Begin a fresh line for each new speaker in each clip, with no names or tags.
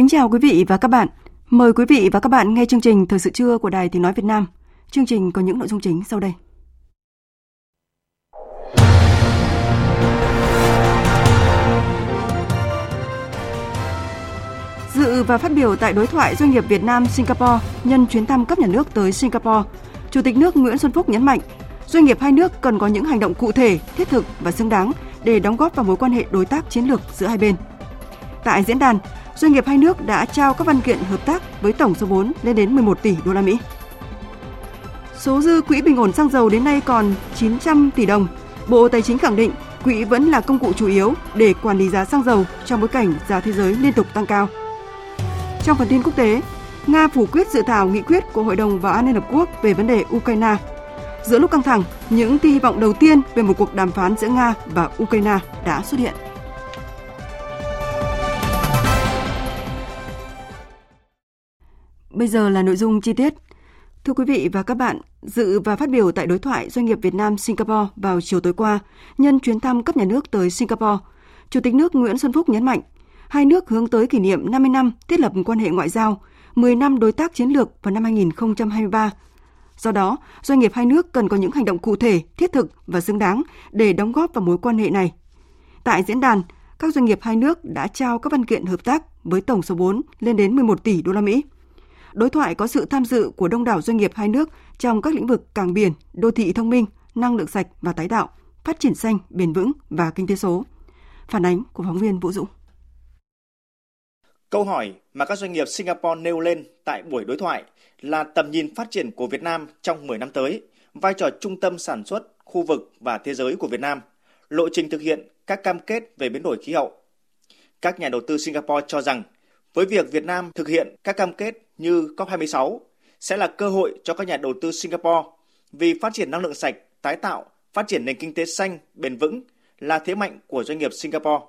Kính chào quý vị và các bạn. Mời quý vị và các bạn nghe chương trình Thời sự trưa của Đài Tiếng Nói Việt Nam. Chương trình có những nội dung chính sau đây. Dự và phát biểu tại đối thoại doanh nghiệp Việt Nam Singapore nhân chuyến thăm cấp nhà nước tới Singapore, Chủ tịch nước Nguyễn Xuân Phúc nhấn mạnh, doanh nghiệp hai nước cần có những hành động cụ thể, thiết thực và xứng đáng để đóng góp vào mối quan hệ đối tác chiến lược giữa hai bên. Tại diễn đàn, doanh nghiệp hai nước đã trao các văn kiện hợp tác với tổng số vốn lên đến 11 tỷ đô la Mỹ. Số dư quỹ bình ổn xăng dầu đến nay còn 900 tỷ đồng. Bộ Tài chính khẳng định quỹ vẫn là công cụ chủ yếu để quản lý giá xăng dầu trong bối cảnh giá thế giới liên tục tăng cao. Trong phần tin quốc tế, Nga phủ quyết dự thảo nghị quyết của Hội đồng Bảo an Liên Hợp Quốc về vấn đề Ukraine. Giữa lúc căng thẳng, những tia hy vọng đầu tiên về một cuộc đàm phán giữa Nga và Ukraine đã xuất hiện. Bây giờ là nội dung chi tiết. Thưa quý vị và các bạn, dự và phát biểu tại đối thoại doanh nghiệp Việt Nam Singapore vào chiều tối qua, nhân chuyến thăm cấp nhà nước tới Singapore, Chủ tịch nước Nguyễn Xuân Phúc nhấn mạnh, hai nước hướng tới kỷ niệm 50 năm thiết lập quan hệ ngoại giao, 10 năm đối tác chiến lược vào năm 2023. Do đó, doanh nghiệp hai nước cần có những hành động cụ thể, thiết thực và xứng đáng để đóng góp vào mối quan hệ này. Tại diễn đàn, các doanh nghiệp hai nước đã trao các văn kiện hợp tác với tổng số vốn lên đến 11 tỷ đô la Mỹ. Đối thoại có sự tham dự của đông đảo doanh nghiệp hai nước trong các lĩnh vực cảng biển, đô thị thông minh, năng lượng sạch và tái tạo, phát triển xanh, bền vững và kinh tế số. Phản ánh của phóng viên Vũ Dũng.
Câu hỏi mà các doanh nghiệp Singapore nêu lên tại buổi đối thoại là tầm nhìn phát triển của Việt Nam trong 10 năm tới, vai trò trung tâm sản xuất, khu vực và thế giới của Việt Nam, lộ trình thực hiện các cam kết về biến đổi khí hậu. Các nhà đầu tư Singapore cho rằng với việc Việt Nam thực hiện các cam kết như COP26 sẽ là cơ hội cho các nhà đầu tư Singapore vì phát triển năng lượng sạch, tái tạo, phát triển nền kinh tế xanh, bền vững là thế mạnh của doanh nghiệp Singapore.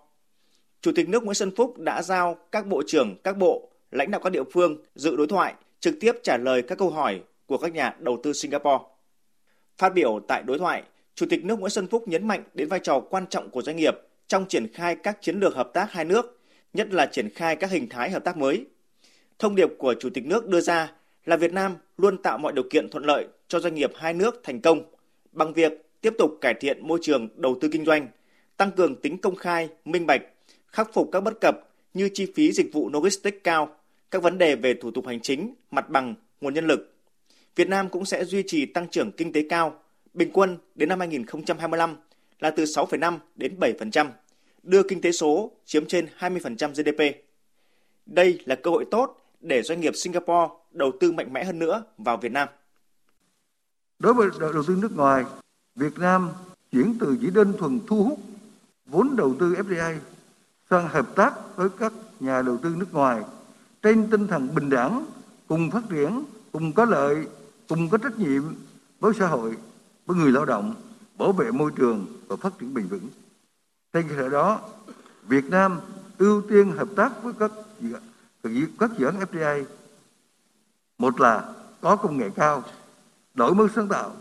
Chủ tịch nước Nguyễn Xuân Phúc đã giao các bộ trưởng, các bộ, lãnh đạo các địa phương dự đối thoại trực tiếp trả lời các câu hỏi của các nhà đầu tư Singapore. Phát biểu tại đối thoại, Chủ tịch nước Nguyễn Xuân Phúc nhấn mạnh đến vai trò quan trọng của doanh nghiệp trong triển khai các chiến lược hợp tác hai nước, nhất là triển khai các hình thái hợp tác mới. Thông điệp của Chủ tịch nước đưa ra là Việt Nam luôn tạo mọi điều kiện thuận lợi cho doanh nghiệp hai nước thành công bằng việc tiếp tục cải thiện môi trường đầu tư kinh doanh, tăng cường tính công khai, minh bạch, khắc phục các bất cập như chi phí dịch vụ logistics cao, các vấn đề về thủ tục hành chính, mặt bằng, nguồn nhân lực. Việt Nam cũng sẽ duy trì tăng trưởng kinh tế cao, bình quân đến năm 2025 là từ 6,5 đến 7%, đưa kinh tế số chiếm trên 20% GDP. Đây là cơ hội tốt để doanh nghiệp Singapore đầu tư mạnh mẽ hơn nữa vào Việt Nam.
Đối với đầu tư nước ngoài, Việt Nam chuyển từ chỉ đơn thuần thu hút vốn đầu tư FDI sang hợp tác với các nhà đầu tư nước ngoài trên tinh thần bình đẳng, cùng phát triển, cùng có lợi, cùng có trách nhiệm với xã hội, với người lao động, bảo vệ môi trường và phát triển bền vững. Trên cơ sở đó, Việt Nam ưu tiên hợp tác với các dự các dự án FDI. Một là có công nghệ cao, đổi mới sáng tạo.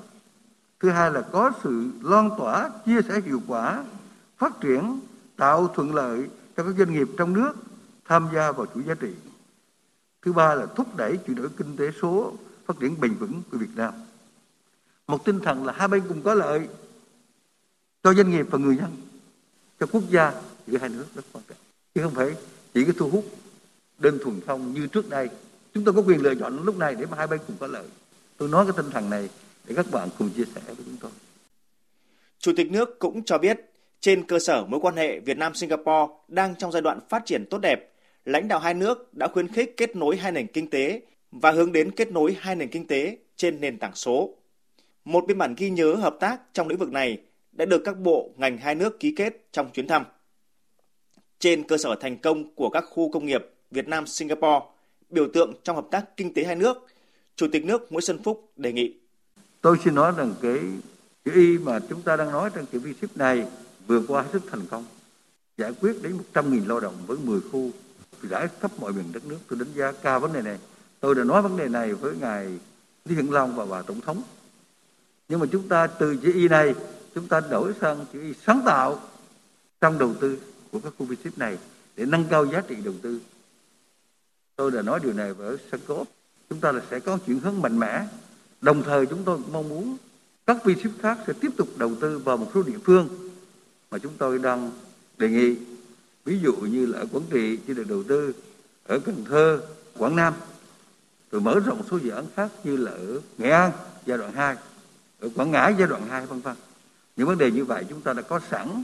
Thứ hai là có sự loan tỏa, chia sẻ hiệu quả, phát triển, tạo thuận lợi cho các doanh nghiệp trong nước tham gia vào chuỗi giá trị. Thứ ba là thúc đẩy chuyển đổi kinh tế số, phát triển bền vững của Việt Nam. Một tinh thần là hai bên cùng có lợi cho doanh nghiệp và người dân, cho quốc gia giữa hai nước rất quan trọng. Chứ không phải chỉ cái thu hút đơn thuần không như trước đây. Chúng tôi có quyền lựa chọn lúc này để mà hai bên cùng có lợi. Tôi nói cái tinh thần này để các bạn cùng chia sẻ với chúng tôi.
Chủ tịch nước cũng cho biết Trên cơ sở mối quan hệ Việt Nam Singapore đang trong giai đoạn phát triển tốt đẹp, lãnh đạo hai nước đã khuyến khích kết nối hai nền kinh tế và hướng đến kết nối hai nền kinh tế trên nền tảng số. Một biên bản ghi nhớ hợp tác trong lĩnh vực này đã được các bộ ngành hai nước ký kết trong chuyến thăm. Trên cơ sở thành công của các khu công nghiệp Việt Nam Singapore, biểu tượng trong hợp tác kinh tế hai nước, Chủ tịch nước Nguyễn Xuân Phúc đề nghị.
Tôi xin nói rằng cái chữ Y mà chúng ta đang nói trong chữ vi ship này vừa qua rất thành công. Giải quyết đến 100.000 lao động với 10 khu giải khắp mọi miền đất nước. Tôi đánh giá cao vấn đề này. Tôi đã nói vấn đề này với ngài Lý Hiển Long và bà Tổng thống. Nhưng mà chúng ta từ chữ Y này chúng ta đổi sang chữ Y sáng tạo trong đầu tư của các khu vi ship này để nâng cao giá trị đầu tư. Tôi đã nói điều này với Sankot. Chúng ta là sẽ có chuyển hướng mạnh mẽ. Đồng thời chúng tôi cũng mong muốn các vi ship khác sẽ tiếp tục đầu tư vào một số địa phương mà chúng tôi đang đề nghị. Ví dụ như là ở Quảng Trị chỉ được đầu tư, ở Cần Thơ, Quảng Nam, rồi mở rộng số dự án khác như là ở Nghệ An giai đoạn 2, ở Quảng Ngãi giai đoạn 2 vân vân. Những vấn đề như vậy chúng ta đã có sẵn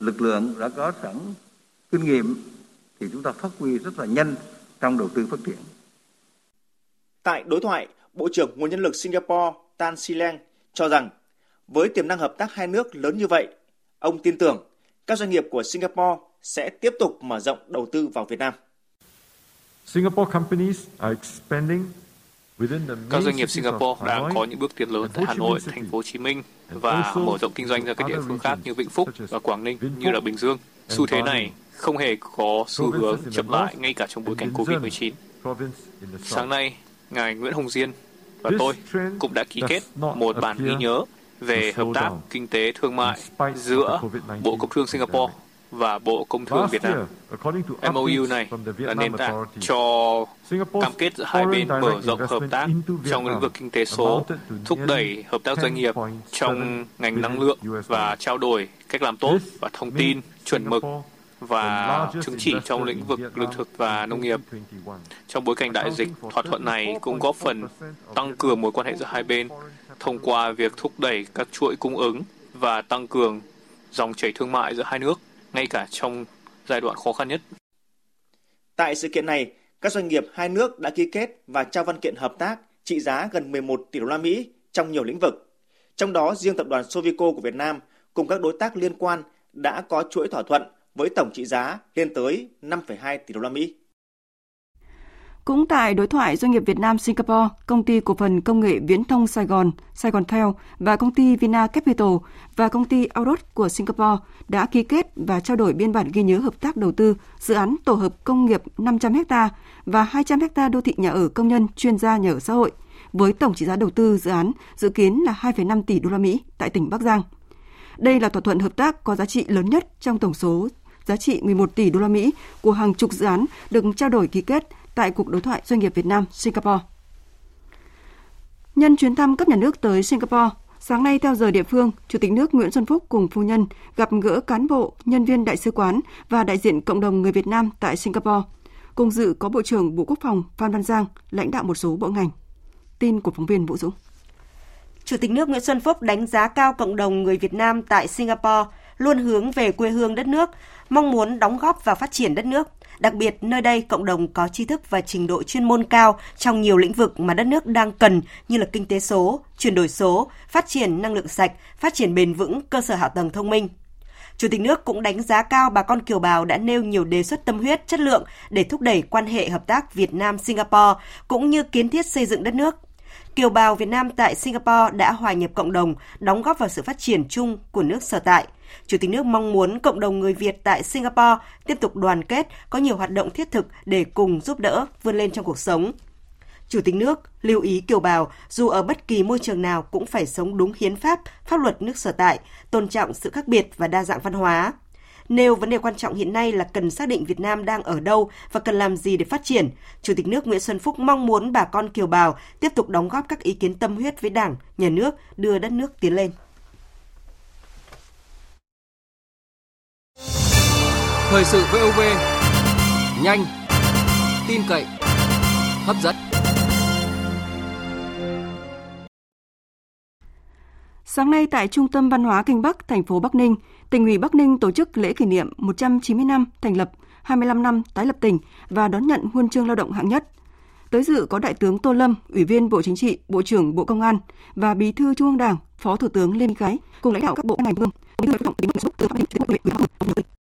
lực lượng, đã có sẵn kinh nghiệm thì chúng ta phát huy rất là nhanh trong đầu tư phát triển.
Tại đối thoại, Bộ trưởng Nguồn Nhân lực Singapore Tan Sileng cho rằng với tiềm năng hợp tác hai nước lớn như vậy, ông tin tưởng các doanh nghiệp của Singapore sẽ tiếp tục mở rộng đầu tư vào Việt Nam.
Singapore companies are expanding
các doanh nghiệp Singapore đang có những bước tiến lớn tại Hà Nội, thành phố Hồ Chí Minh và mở rộng kinh doanh ra các địa phương khác như Vĩnh Phúc và Quảng Ninh như là Bình Dương. Xu thế này không hề có xu hướng chậm lại ngay cả trong bối cảnh Covid-19. Sáng nay, ngài Nguyễn Hồng Diên và tôi cũng đã ký kết một bản ghi nhớ về hợp tác kinh tế thương mại giữa Bộ Công Thương Singapore và Bộ Công Thương Việt Nam. MOU này là nền tảng cho cam kết giữa hai bên mở rộng hợp tác trong lĩnh vực kinh tế số, thúc đẩy hợp tác doanh nghiệp trong ngành năng lượng và trao đổi cách làm tốt và thông tin chuẩn mực và chứng chỉ trong lĩnh vực lương thực và nông nghiệp. Trong bối cảnh đại dịch, thỏa thuận này cũng góp phần tăng cường mối quan hệ giữa hai bên thông qua việc thúc đẩy các chuỗi cung ứng và tăng cường dòng chảy thương mại giữa hai nước ngay cả trong giai đoạn khó khăn nhất.
Tại sự kiện này, các doanh nghiệp hai nước đã ký kết và trao văn kiện hợp tác trị giá gần 11 tỷ đô la Mỹ trong nhiều lĩnh vực. Trong đó, riêng tập đoàn Sovico của Việt Nam cùng các đối tác liên quan đã có chuỗi thỏa thuận với tổng trị giá lên tới 5,2 tỷ đô la Mỹ.
Cũng tại đối thoại doanh nghiệp Việt Nam Singapore, công ty cổ phần công nghệ viễn thông Sài Gòn, Sài Gòn Tel và công ty Vina Capital và công ty Aurot của Singapore đã ký kết và trao đổi biên bản ghi nhớ hợp tác đầu tư dự án tổ hợp công nghiệp 500 ha và 200 ha đô thị nhà ở công nhân chuyên gia nhà ở xã hội với tổng trị giá đầu tư dự án dự kiến là 2,5 tỷ đô la Mỹ tại tỉnh Bắc Giang. Đây là thỏa thuận hợp tác có giá trị lớn nhất trong tổng số giá trị 11 tỷ đô la Mỹ của hàng chục dự án được trao đổi ký kết tại cuộc Đối thoại Doanh nghiệp Việt Nam Singapore. Nhân chuyến thăm cấp nhà nước tới Singapore, sáng nay theo giờ địa phương, Chủ tịch nước Nguyễn Xuân Phúc cùng phu nhân gặp gỡ cán bộ, nhân viên đại sứ quán và đại diện cộng đồng người Việt Nam tại Singapore. Cùng dự có Bộ trưởng Bộ Quốc phòng Phan Văn Giang, lãnh đạo một số bộ ngành. Tin của phóng viên Vũ Dũng.
Chủ tịch nước Nguyễn Xuân Phúc đánh giá cao cộng đồng người Việt Nam tại Singapore, luôn hướng về quê hương đất nước, mong muốn đóng góp vào phát triển đất nước. Đặc biệt, nơi đây cộng đồng có tri thức và trình độ chuyên môn cao trong nhiều lĩnh vực mà đất nước đang cần như là kinh tế số, chuyển đổi số, phát triển năng lượng sạch, phát triển bền vững cơ sở hạ tầng thông minh. Chủ tịch nước cũng đánh giá cao bà con kiều bào đã nêu nhiều đề xuất tâm huyết, chất lượng để thúc đẩy quan hệ hợp tác Việt Nam Singapore cũng như kiến thiết xây dựng đất nước. Kiều bào Việt Nam tại Singapore đã hòa nhập cộng đồng, đóng góp vào sự phát triển chung của nước sở tại – Chủ tịch nước mong muốn cộng đồng người Việt tại Singapore tiếp tục đoàn kết, có nhiều hoạt động thiết thực để cùng giúp đỡ vươn lên trong cuộc sống. Chủ tịch nước lưu ý kiều bào dù ở bất kỳ môi trường nào cũng phải sống đúng hiến pháp, pháp luật nước sở tại, tôn trọng sự khác biệt và đa dạng văn hóa. Nêu vấn đề quan trọng hiện nay là cần xác định Việt Nam đang ở đâu và cần làm gì để phát triển. Chủ tịch nước Nguyễn Xuân Phúc mong muốn bà con kiều bào tiếp tục đóng góp các ý kiến tâm huyết với Đảng, Nhà nước đưa đất nước tiến lên.
Thời sự VOV nhanh, tin cậy, hấp dẫn.
Sáng nay tại Trung tâm Văn hóa Kinh Bắc, thành phố Bắc Ninh, tỉnh ủy Bắc Ninh tổ chức lễ kỷ niệm 190 năm thành lập, 25 năm tái lập tỉnh và đón nhận huân chương lao động hạng nhất. Tới dự có Đại tướng Tô Lâm, Ủy viên Bộ Chính trị, Bộ trưởng Bộ Công an và Bí thư Trung ương Đảng, Phó Thủ tướng Lê Minh Khái cùng lãnh đạo các bộ ngành trung ương.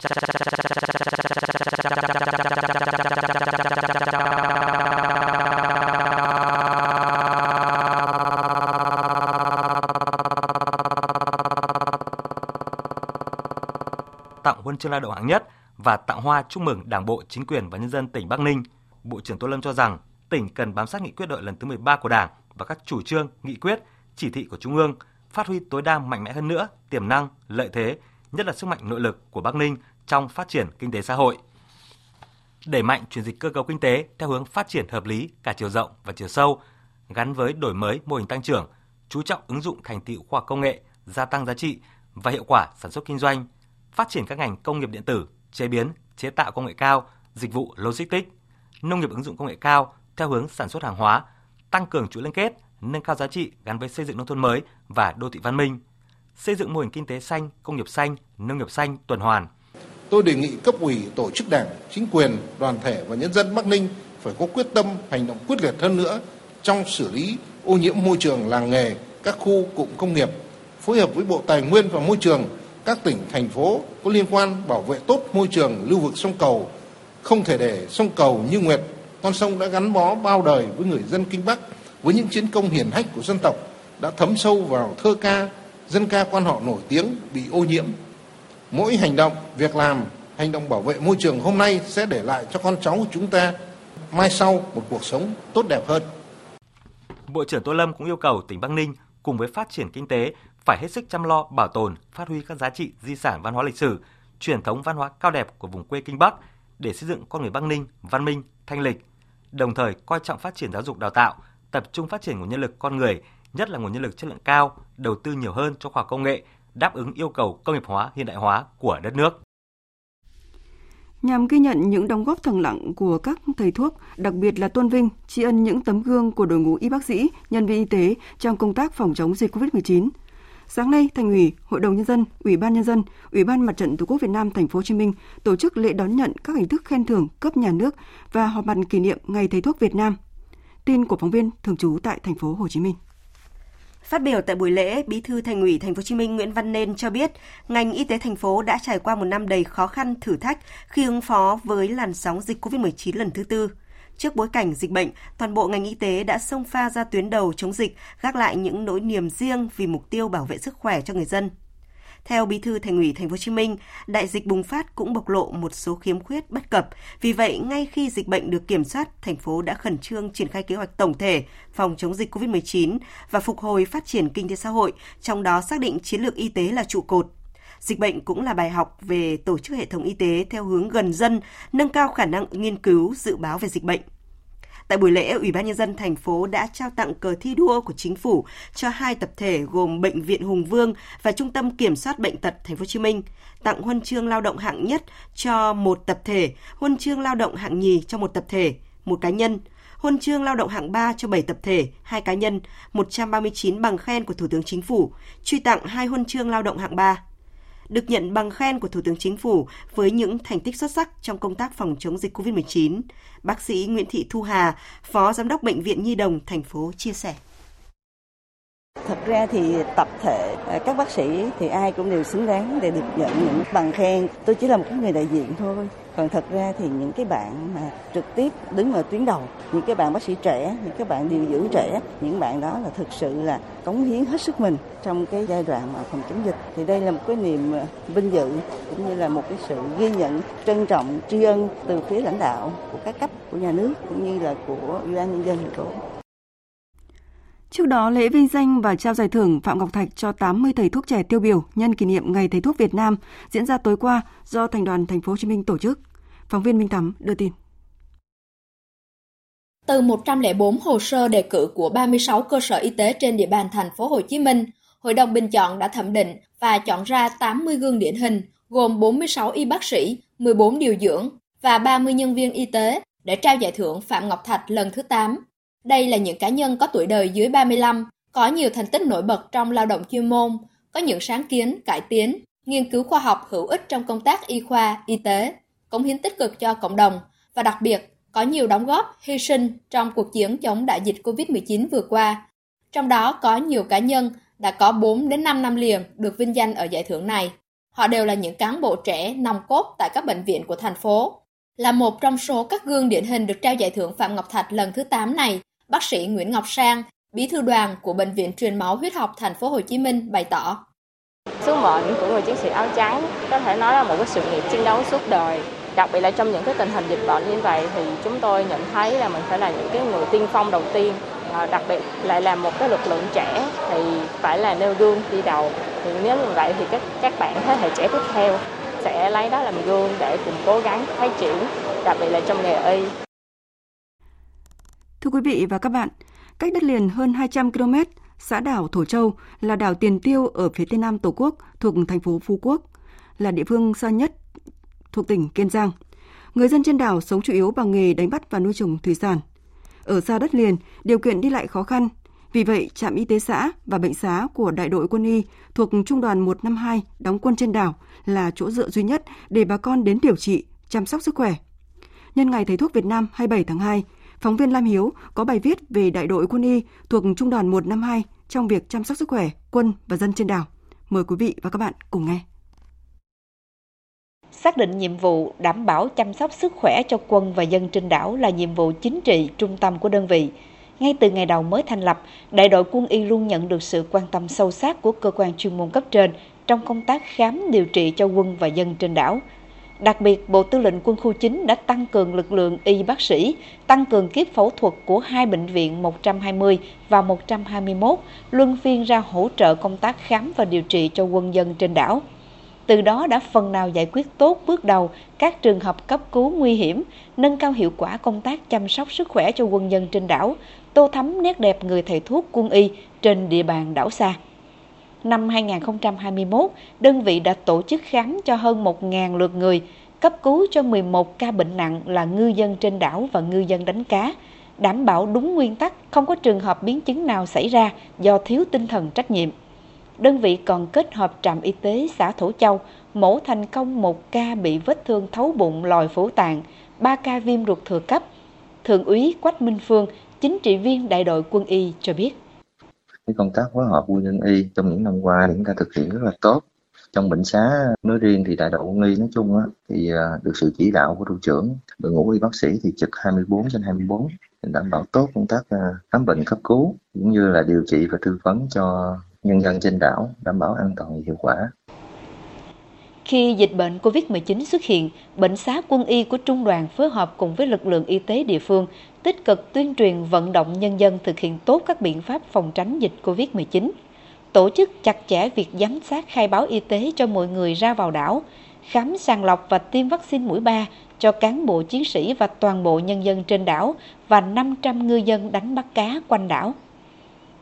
tặng huân chương lao động hạng nhất và tặng hoa chúc mừng Đảng bộ, chính quyền và nhân dân tỉnh Bắc Ninh. Bộ trưởng Tô Lâm cho rằng tỉnh cần bám sát nghị quyết đội lần thứ 13 của Đảng và các chủ trương, nghị quyết, chỉ thị của Trung ương, phát huy tối đa mạnh mẽ hơn nữa tiềm năng, lợi thế, nhất là sức mạnh nội lực của Bắc Ninh trong phát triển kinh tế xã hội. Đẩy mạnh chuyển dịch cơ cấu kinh tế theo hướng phát triển hợp lý cả chiều rộng và chiều sâu, gắn với đổi mới mô hình tăng trưởng, chú trọng ứng dụng thành tựu khoa học công nghệ, gia tăng giá trị và hiệu quả sản xuất kinh doanh, phát triển các ngành công nghiệp điện tử, chế biến, chế tạo công nghệ cao, dịch vụ logistics, nông nghiệp ứng dụng công nghệ cao theo hướng sản xuất hàng hóa, tăng cường chuỗi liên kết, nâng cao giá trị gắn với xây dựng nông thôn mới và đô thị văn minh, xây dựng mô hình kinh tế xanh, công nghiệp xanh, nông nghiệp xanh tuần hoàn.
Tôi đề nghị cấp ủy, tổ chức đảng, chính quyền, đoàn thể và nhân dân Bắc Ninh phải có quyết tâm hành động quyết liệt hơn nữa trong xử lý ô nhiễm môi trường làng nghề, các khu cụm công nghiệp, phối hợp với Bộ Tài nguyên và Môi trường các tỉnh, thành phố có liên quan bảo vệ tốt môi trường lưu vực sông Cầu. Không thể để sông Cầu như Nguyệt, con sông đã gắn bó bao đời với người dân Kinh Bắc, với những chiến công hiển hách của dân tộc, đã thấm sâu vào thơ ca, dân ca quan họ nổi tiếng bị ô nhiễm. Mỗi hành động, việc làm, hành động bảo vệ môi trường hôm nay sẽ để lại cho con cháu chúng ta mai sau một cuộc sống tốt đẹp hơn.
Bộ trưởng Tô Lâm cũng yêu cầu tỉnh Bắc Ninh cùng với phát triển kinh tế phải hết sức chăm lo bảo tồn, phát huy các giá trị di sản văn hóa lịch sử, truyền thống văn hóa cao đẹp của vùng quê Kinh Bắc để xây dựng con người Bắc Ninh văn minh, thanh lịch, đồng thời coi trọng phát triển giáo dục đào tạo, tập trung phát triển nguồn nhân lực con người, nhất là nguồn nhân lực chất lượng cao, đầu tư nhiều hơn cho khoa học công nghệ, đáp ứng yêu cầu công nghiệp hóa, hiện đại hóa của đất nước
nhằm ghi nhận những đóng góp thầm lặng của các thầy thuốc, đặc biệt là tôn vinh, tri ân những tấm gương của đội ngũ y bác sĩ, nhân viên y tế trong công tác phòng chống dịch COVID-19. Sáng nay, Thành ủy, Hội đồng nhân dân, Ủy ban nhân dân, Ủy ban Mặt trận Tổ quốc Việt Nam thành phố Hồ Chí Minh tổ chức lễ đón nhận các hình thức khen thưởng cấp nhà nước và họp mặt kỷ niệm Ngày thầy thuốc Việt Nam. Tin của phóng viên thường trú tại thành phố Hồ Chí Minh.
Phát biểu tại buổi lễ, Bí thư Thành ủy Thành phố Hồ Chí Minh Nguyễn Văn Nên cho biết, ngành y tế thành phố đã trải qua một năm đầy khó khăn, thử thách khi ứng phó với làn sóng dịch COVID-19 lần thứ tư. Trước bối cảnh dịch bệnh, toàn bộ ngành y tế đã xông pha ra tuyến đầu chống dịch, gác lại những nỗi niềm riêng vì mục tiêu bảo vệ sức khỏe cho người dân. Theo Bí thư Thành ủy Thành phố Hồ Chí Minh, đại dịch bùng phát cũng bộc lộ một số khiếm khuyết bất cập. Vì vậy, ngay khi dịch bệnh được kiểm soát, thành phố đã khẩn trương triển khai kế hoạch tổng thể phòng chống dịch COVID-19 và phục hồi phát triển kinh tế xã hội, trong đó xác định chiến lược y tế là trụ cột. Dịch bệnh cũng là bài học về tổ chức hệ thống y tế theo hướng gần dân, nâng cao khả năng nghiên cứu, dự báo về dịch bệnh. Tại buổi lễ, Ủy ban nhân dân thành phố đã trao tặng cờ thi đua của chính phủ cho hai tập thể gồm Bệnh viện Hùng Vương và Trung tâm Kiểm soát bệnh tật Thành phố Hồ Chí Minh, tặng huân chương lao động hạng nhất cho một tập thể, huân chương lao động hạng nhì cho một tập thể, một cá nhân, huân chương lao động hạng 3 cho 7 tập thể, hai cá nhân, 139 bằng khen của Thủ tướng Chính phủ, truy tặng hai huân chương lao động hạng 3 được nhận bằng khen của Thủ tướng Chính phủ với những thành tích xuất sắc trong công tác phòng chống dịch COVID-19. Bác sĩ Nguyễn Thị Thu Hà, Phó Giám đốc Bệnh viện Nhi Đồng thành phố chia sẻ.
Thật ra thì tập thể à, các bác sĩ thì ai cũng đều xứng đáng để được nhận những bằng khen. Tôi chỉ là một người đại diện thôi. Còn thật ra thì những cái bạn mà trực tiếp đứng ở tuyến đầu, những cái bạn bác sĩ trẻ, những cái bạn điều dưỡng trẻ, những bạn đó là thực sự là cống hiến hết sức mình trong cái giai đoạn mà phòng chống dịch. Thì đây là một cái niềm ờ, vinh dự cũng như là một cái sự ghi nhận, trân trọng, tri ân từ phía lãnh đạo của các cấp của nhà nước cũng như là của ủy ban nhân dân thành phố.
Trước đó, lễ vinh danh và trao giải thưởng Phạm Ngọc Thạch cho 80 thầy thuốc trẻ tiêu biểu nhân kỷ niệm Ngày Thầy thuốc Việt Nam diễn ra tối qua do Thành đoàn Thành phố Hồ Chí Minh tổ chức. Phóng viên Minh Thắm đưa tin.
Từ 104 hồ sơ đề cử của 36 cơ sở y tế trên địa bàn thành phố Hồ Chí Minh, Hội đồng bình chọn đã thẩm định và chọn ra 80 gương điển hình, gồm 46 y bác sĩ, 14 điều dưỡng và 30 nhân viên y tế để trao giải thưởng Phạm Ngọc Thạch lần thứ 8. Đây là những cá nhân có tuổi đời dưới 35, có nhiều thành tích nổi bật trong lao động chuyên môn, có những sáng kiến, cải tiến, nghiên cứu khoa học hữu ích trong công tác y khoa, y tế, cống hiến tích cực cho cộng đồng và đặc biệt có nhiều đóng góp, hy sinh trong cuộc chiến chống đại dịch COVID-19 vừa qua. Trong đó có nhiều cá nhân đã có 4 đến 5 năm liền được vinh danh ở giải thưởng này. Họ đều là những cán bộ trẻ nòng cốt tại các bệnh viện của thành phố. Là một trong số các gương điển hình được trao giải thưởng Phạm Ngọc Thạch lần thứ 8 này, bác sĩ Nguyễn Ngọc Sang, bí thư đoàn của Bệnh viện Truyền máu huyết học thành phố Hồ Chí Minh bày tỏ.
Sứ mệnh của người chiến sĩ áo trắng có thể nói là một cái sự nghiệp chiến đấu suốt đời. Đặc biệt là trong những cái tình hình dịch bệnh như vậy thì chúng tôi nhận thấy là mình phải là những cái người tiên phong đầu tiên. À, đặc biệt lại là một cái lực lượng trẻ thì phải là nêu gương đi đầu. Thì nếu như vậy thì các các bạn thế hệ trẻ tiếp theo sẽ lấy đó làm gương để cùng cố gắng phát triển đặc biệt là trong nghề y.
Thưa quý vị và các bạn, cách đất liền hơn 200 km, xã đảo Thổ Châu là đảo tiền tiêu ở phía tây nam Tổ quốc thuộc thành phố Phú Quốc, là địa phương xa nhất thuộc tỉnh Kiên Giang. Người dân trên đảo sống chủ yếu bằng nghề đánh bắt và nuôi trồng thủy sản. Ở xa đất liền, điều kiện đi lại khó khăn. Vì vậy, trạm y tế xã và bệnh xá của đại đội quân y thuộc Trung đoàn 152 đóng quân trên đảo là chỗ dựa duy nhất để bà con đến điều trị, chăm sóc sức khỏe. Nhân ngày Thầy thuốc Việt Nam 27 tháng 2, phóng viên Lam Hiếu có bài viết về đại đội quân y thuộc Trung đoàn 152 trong việc chăm sóc sức khỏe quân và dân trên đảo. Mời quý vị và các bạn cùng nghe.
Xác định nhiệm vụ đảm bảo chăm sóc sức khỏe cho quân và dân trên đảo là nhiệm vụ chính trị trung tâm của đơn vị. Ngay từ ngày đầu mới thành lập, đại đội quân y luôn nhận được sự quan tâm sâu sát của cơ quan chuyên môn cấp trên trong công tác khám điều trị cho quân và dân trên đảo, Đặc biệt, Bộ Tư lệnh Quân khu 9 đã tăng cường lực lượng y bác sĩ, tăng cường kiếp phẫu thuật của hai bệnh viện 120 và 121, luân phiên ra hỗ trợ công tác khám và điều trị cho quân dân trên đảo. Từ đó đã phần nào giải quyết tốt bước đầu các trường hợp cấp cứu nguy hiểm, nâng cao hiệu quả công tác chăm sóc sức khỏe cho quân dân trên đảo, tô thắm nét đẹp người thầy thuốc quân y trên địa bàn đảo xa năm 2021, đơn vị đã tổ chức khám cho hơn 1.000 lượt người, cấp cứu cho 11 ca bệnh nặng là ngư dân trên đảo và ngư dân đánh cá, đảm bảo đúng nguyên tắc không có trường hợp biến chứng nào xảy ra do thiếu tinh thần trách nhiệm. Đơn vị còn kết hợp trạm y tế xã Thổ Châu, mổ thành công một ca bị vết thương thấu bụng lòi phủ tạng, ba ca viêm ruột thừa cấp. Thượng úy Quách Minh Phương, chính trị viên đại đội quân y cho biết
cái công tác phối hợp quân nhân y trong những năm qua chúng ta thực hiện rất là tốt trong bệnh xá nói riêng thì đại đội quân y nói chung á, thì à, được sự chỉ đạo của thủ trưởng đội ngũ y bác sĩ thì trực 24 trên 24 đảm bảo tốt công tác à, khám bệnh cấp cứu cũng như là điều trị và tư vấn cho nhân dân trên đảo đảm bảo an toàn và hiệu quả
khi dịch bệnh COVID-19 xuất hiện, bệnh xá quân y của trung đoàn phối hợp cùng với lực lượng y tế địa phương tích cực tuyên truyền vận động nhân dân thực hiện tốt các biện pháp phòng tránh dịch COVID-19, tổ chức chặt chẽ việc giám sát khai báo y tế cho mọi người ra vào đảo, khám sàng lọc và tiêm vaccine mũi 3 cho cán bộ chiến sĩ và toàn bộ nhân dân trên đảo và 500 ngư dân đánh bắt cá quanh đảo.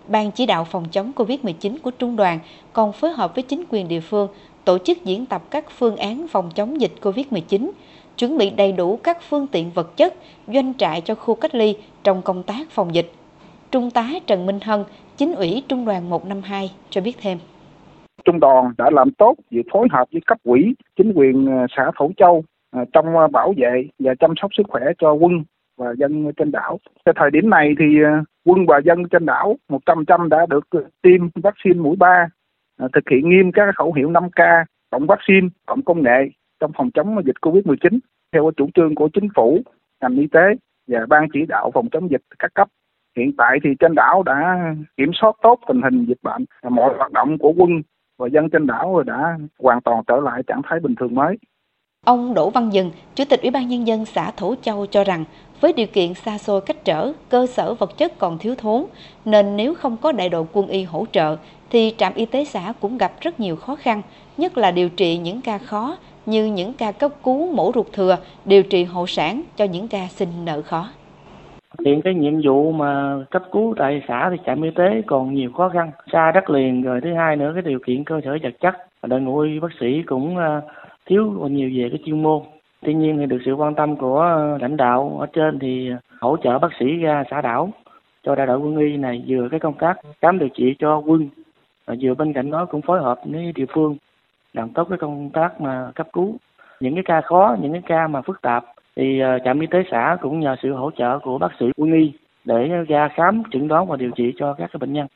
Ban chỉ đạo phòng chống COVID-19 của trung đoàn còn phối hợp với chính quyền địa phương tổ chức diễn tập các phương án phòng chống dịch COVID-19, chuẩn bị đầy đủ các phương tiện vật chất, doanh trại cho khu cách ly trong công tác phòng dịch. Trung tá Trần Minh Hân, chính ủy Trung đoàn 152 cho biết thêm.
Trung đoàn đã làm tốt việc phối hợp với cấp ủy, chính quyền ờ, xã Thổ Châu ờ, trong ờ, bảo vệ và chăm sóc sức khỏe cho quân và dân trên đảo. Tại thời điểm này thì ờ, quân và dân trên đảo 100% đã được tiêm vaccine mũi 3 à, thực hiện nghiêm các khẩu hiệu 5K, cộng vaccine, cộng công nghệ trong phòng chống dịch Covid-19 theo chủ trương của chính phủ, ngành y tế và ban chỉ đạo phòng chống dịch các cấp. Hiện tại thì trên đảo đã kiểm soát tốt tình hình dịch bệnh, mọi hoạt động của quân và dân trên đảo đã hoàn toàn trở lại trạng thái bình thường mới.
Ông Đỗ Văn Dừng, Chủ tịch Ủy ban Nhân dân xã Thổ Châu cho rằng với điều kiện xa xôi cách trở, cơ sở vật chất còn thiếu thốn, nên nếu không có đại đội quân y hỗ trợ, thì trạm y tế xã cũng gặp rất nhiều khó khăn, nhất là điều trị những ca khó như những ca cấp cứu mổ ruột thừa, điều trị hộ sản cho những ca sinh nợ khó.
Hiện cái nhiệm vụ mà cấp cứu tại xã thì trạm y tế còn nhiều khó khăn, xa đất liền rồi thứ hai nữa cái điều kiện cơ sở vật chất, đội ngũ y bác sĩ cũng à, thiếu nhiều về cái chuyên môn. Tuy nhiên thì được sự quan tâm của lãnh đạo ở trên thì hỗ trợ bác sĩ ra xã đảo, cho đại đội quân y này vừa cái công tác khám điều trị cho quân, và vừa bên cạnh đó cũng phối hợp với địa phương làm tốt cái công tác mà cấp cứu. Những cái ca khó, những cái ca mà phức tạp thì ờ, trạm y tế xã cũng nhờ sự hỗ trợ của bác sĩ quân y để ra khám, chẩn đoán và điều trị cho các cái bệnh nhân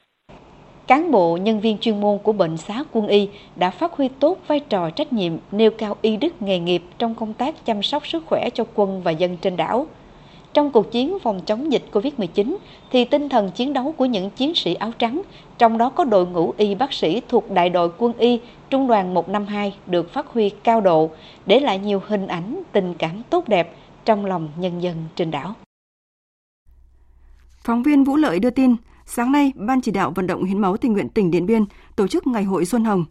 cán bộ, nhân viên chuyên môn của bệnh xá quân y đã phát huy tốt vai trò trách nhiệm, nêu cao y đức nghề nghiệp trong công tác chăm sóc sức khỏe cho quân và dân trên đảo. Trong cuộc chiến phòng chống dịch COVID-19 thì tinh thần chiến đấu của những chiến sĩ áo trắng, trong đó có đội ngũ y bác sĩ thuộc đại đội quân y Trung đoàn 152 được phát huy cao độ, để lại nhiều hình ảnh, tình cảm tốt đẹp trong lòng nhân dân trên đảo.
Phóng viên Vũ Lợi đưa tin, sáng nay, Ban chỉ đạo vận động hiến máu tình nguyện tỉnh Điện Biên tổ chức Ngày hội Xuân Hồng.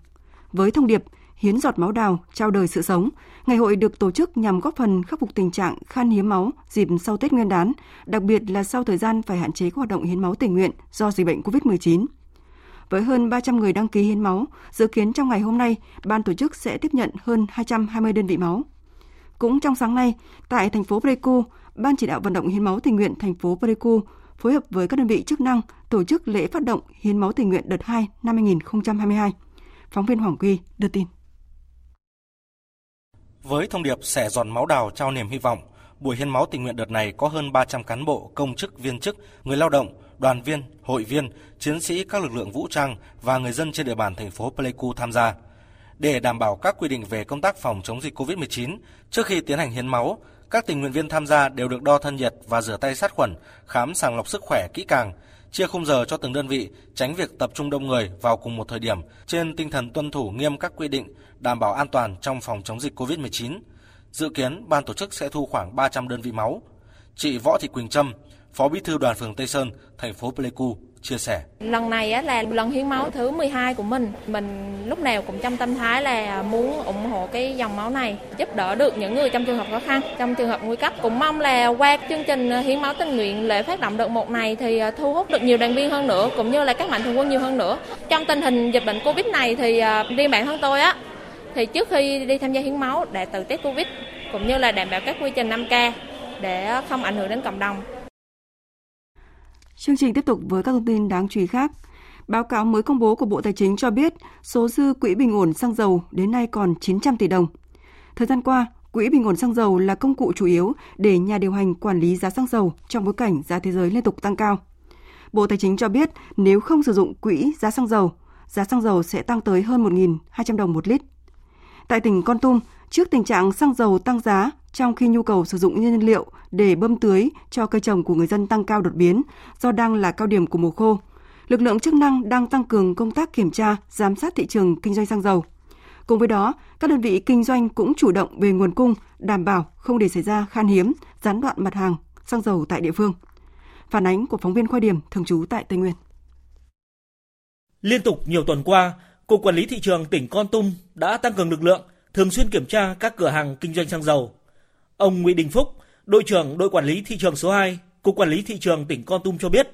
Với thông điệp hiến giọt máu đào, trao đời sự sống. Ngày hội được tổ chức nhằm góp phần khắc phục tình trạng khan hiếm máu dịp sau Tết Nguyên đán, đặc biệt là sau thời gian phải hạn chế các hoạt động hiến máu tình nguyện do dịch bệnh COVID-19. Với hơn 300 người đăng ký hiến máu, dự kiến trong ngày hôm nay, ban tổ chức sẽ tiếp nhận hơn 220 đơn vị máu. Cũng trong sáng nay, tại thành phố Pleiku, Ban chỉ đạo vận động hiến máu tình nguyện thành phố Pleiku phối hợp với các đơn vị chức năng tổ chức lễ phát động hiến máu tình nguyện đợt 2 năm 2022. Phóng viên Hoàng Quy đưa tin.
Với thông điệp sẻ giọt máu đào trao niềm hy vọng, buổi hiến máu tình nguyện đợt này có hơn 300 cán bộ, công chức, viên chức, người lao động, đoàn viên, hội viên, chiến sĩ các lực lượng vũ trang và người dân trên địa bàn thành phố Pleiku tham gia. Để đảm bảo các quy định về công tác phòng chống dịch COVID-19, trước khi tiến hành hiến máu, các tình nguyện viên tham gia đều được đo thân nhiệt và rửa tay sát khuẩn, khám sàng lọc sức khỏe kỹ càng, chia khung giờ cho từng đơn vị, tránh việc tập trung đông người vào cùng một thời điểm trên tinh thần tuân thủ nghiêm các quy định đảm bảo an toàn trong phòng chống dịch COVID-19. Dự kiến ban tổ chức sẽ thu khoảng 300 đơn vị máu. Chị Võ Thị Quỳnh Trâm, Phó Bí thư Đoàn phường Tây Sơn, thành phố Pleiku chia sẻ.
Lần này á, là lần hiến máu thứ 12 của mình. Mình lúc nào cũng trong tâm thái là muốn ủng hộ cái dòng máu này, giúp đỡ được những người trong trường hợp khó khăn, trong trường hợp nguy cấp. Cũng mong là qua chương trình hiến máu tình nguyện lễ phát động đợt một này thì à, thu hút được nhiều đoàn viên hơn nữa, cũng như là các mạnh thường quân nhiều hơn nữa. Trong tình hình dịch bệnh Covid này thì à, riêng bản thân tôi á, thì trước khi đi tham gia hiến máu để tự test Covid cũng như là đảm bảo các quy trình 5K để không ảnh hưởng đến cộng đồng.
Chương trình tiếp tục với các thông tin đáng chú ý khác. Báo cáo mới công bố của Bộ Tài chính cho biết số dư quỹ bình ổn xăng dầu đến nay còn 900 tỷ đồng. Thời gian qua, quỹ bình ổn xăng dầu là công cụ chủ yếu để nhà điều hành quản lý giá xăng dầu trong bối cảnh giá thế giới liên tục tăng cao. Bộ Tài chính cho biết nếu không sử dụng quỹ giá xăng dầu, giá xăng dầu sẽ tăng tới hơn 1.200 đồng một lít. Tại tỉnh Con Tum, trước tình trạng xăng dầu tăng giá trong khi nhu cầu sử dụng nhiên liệu để bơm tưới cho cây trồng của người dân tăng cao đột biến do đang là cao điểm của mùa khô. Lực lượng chức năng đang tăng cường công tác kiểm tra, giám sát thị trường kinh doanh xăng dầu. Cùng với đó, các đơn vị kinh doanh cũng chủ động về nguồn cung, đảm bảo không để xảy ra khan hiếm, gián đoạn mặt hàng xăng dầu tại địa phương. Phản ánh của phóng viên khoa Điểm thường trú tại Tây Nguyên.
Liên tục nhiều tuần qua, Cục Quản lý Thị trường tỉnh Con Tum đã tăng cường lực lượng, thường xuyên kiểm tra các cửa hàng kinh doanh xăng dầu. Ông Nguyễn Đình Phúc, đội trưởng đội quản lý thị trường số 2, Cục Quản lý Thị trường tỉnh Con Tum cho biết.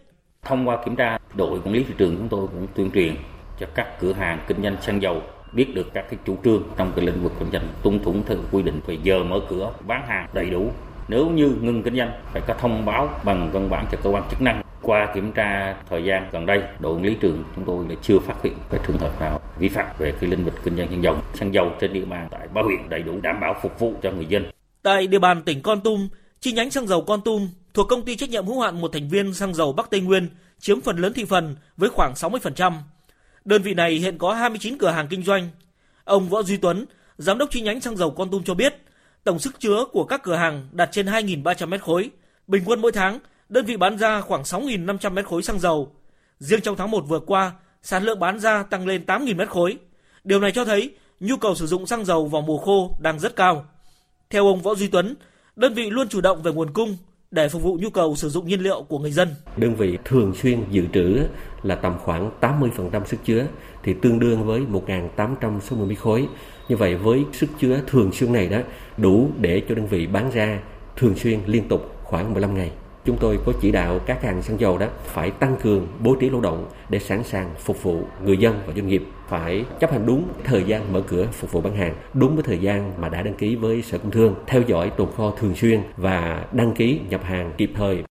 Thông qua kiểm tra, đội quản lý thị trường chúng tôi cũng tuyên truyền cho các cửa hàng kinh doanh xăng dầu biết được các cái chủ trương trong cái lĩnh vực kinh doanh tuân thủ theo quy định về giờ mở cửa bán hàng đầy đủ. Nếu như ngưng kinh doanh phải có thông báo bằng văn bản cho cơ quan chức năng. Qua kiểm tra thời gian gần đây đội quản lý trường chúng tôi đã chưa phát hiện cái trường hợp nào vi phạm về cái lĩnh vực kinh doanh xăng dầu. Xăng dầu trên địa bàn tại ba huyện đầy đủ đảm bảo phục vụ cho người dân
tại địa bàn tỉnh Con Tum chi nhánh xăng dầu Con Tum thuộc công ty trách nhiệm hữu hạn một thành viên xăng dầu Bắc Tây Nguyên chiếm phần lớn thị phần với khoảng 60%. Đơn vị này hiện có 29 cửa hàng kinh doanh. Ông Võ Duy Tuấn, giám đốc chi nhánh xăng dầu Con Tum cho biết, tổng sức chứa của các cửa hàng đạt trên 2.300 mét khối. Bình quân mỗi tháng, đơn vị bán ra khoảng 6.500 mét khối xăng dầu. Riêng trong tháng 1 vừa qua, sản lượng bán ra tăng lên 8.000 mét khối. Điều này cho thấy nhu cầu sử dụng xăng dầu vào mùa khô đang rất cao. Theo ông Võ Duy Tuấn, đơn vị luôn chủ động về nguồn cung,
để phục vụ nhu cầu sử dụng nhiên liệu của người dân.
Đơn vị thường xuyên dự trữ là tầm khoảng 80% sức chứa thì tương đương với 1.860 mét khối. Như vậy với sức chứa thường xuyên này đó đủ để cho đơn vị bán ra thường xuyên liên tục khoảng 15 ngày chúng tôi có chỉ đạo các hàng xăng dầu đó phải tăng cường bố trí lao động để sẵn sàng phục vụ người dân và doanh nghiệp phải chấp hành đúng thời gian mở cửa phục vụ bán hàng đúng với thời gian mà đã đăng ký với sở công thương theo dõi tồn kho thường xuyên và đăng ký nhập hàng kịp thời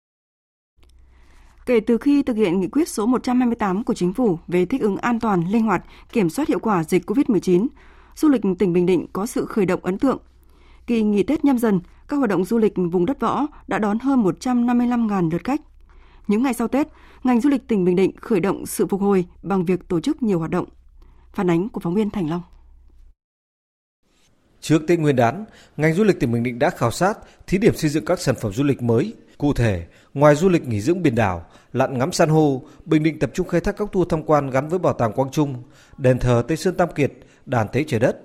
Kể từ khi thực hiện nghị quyết số 128 của chính phủ về thích ứng an toàn, linh hoạt, kiểm soát hiệu quả dịch COVID-19, du lịch tỉnh Bình Định có sự khởi động ấn tượng. Kỳ nghỉ Tết nhâm dần, các hoạt động du lịch vùng đất võ đã đón hơn 155.000 lượt khách. Những ngày sau Tết, ngành du lịch tỉnh Bình Định khởi động sự phục hồi bằng việc tổ chức nhiều hoạt động. Phản ánh của phóng viên Thành Long.
Trước Tết Nguyên đán, ngành du lịch tỉnh Bình Định đã khảo sát, thí điểm xây dựng các sản phẩm du lịch mới. Cụ thể, ngoài du lịch nghỉ dưỡng biển đảo, lặn ngắm san hô, Bình Định tập trung khai thác các tour tham quan gắn với bảo tàng Quang Trung, đền thờ Tây Sơn Tam Kiệt, đàn tế trời đất.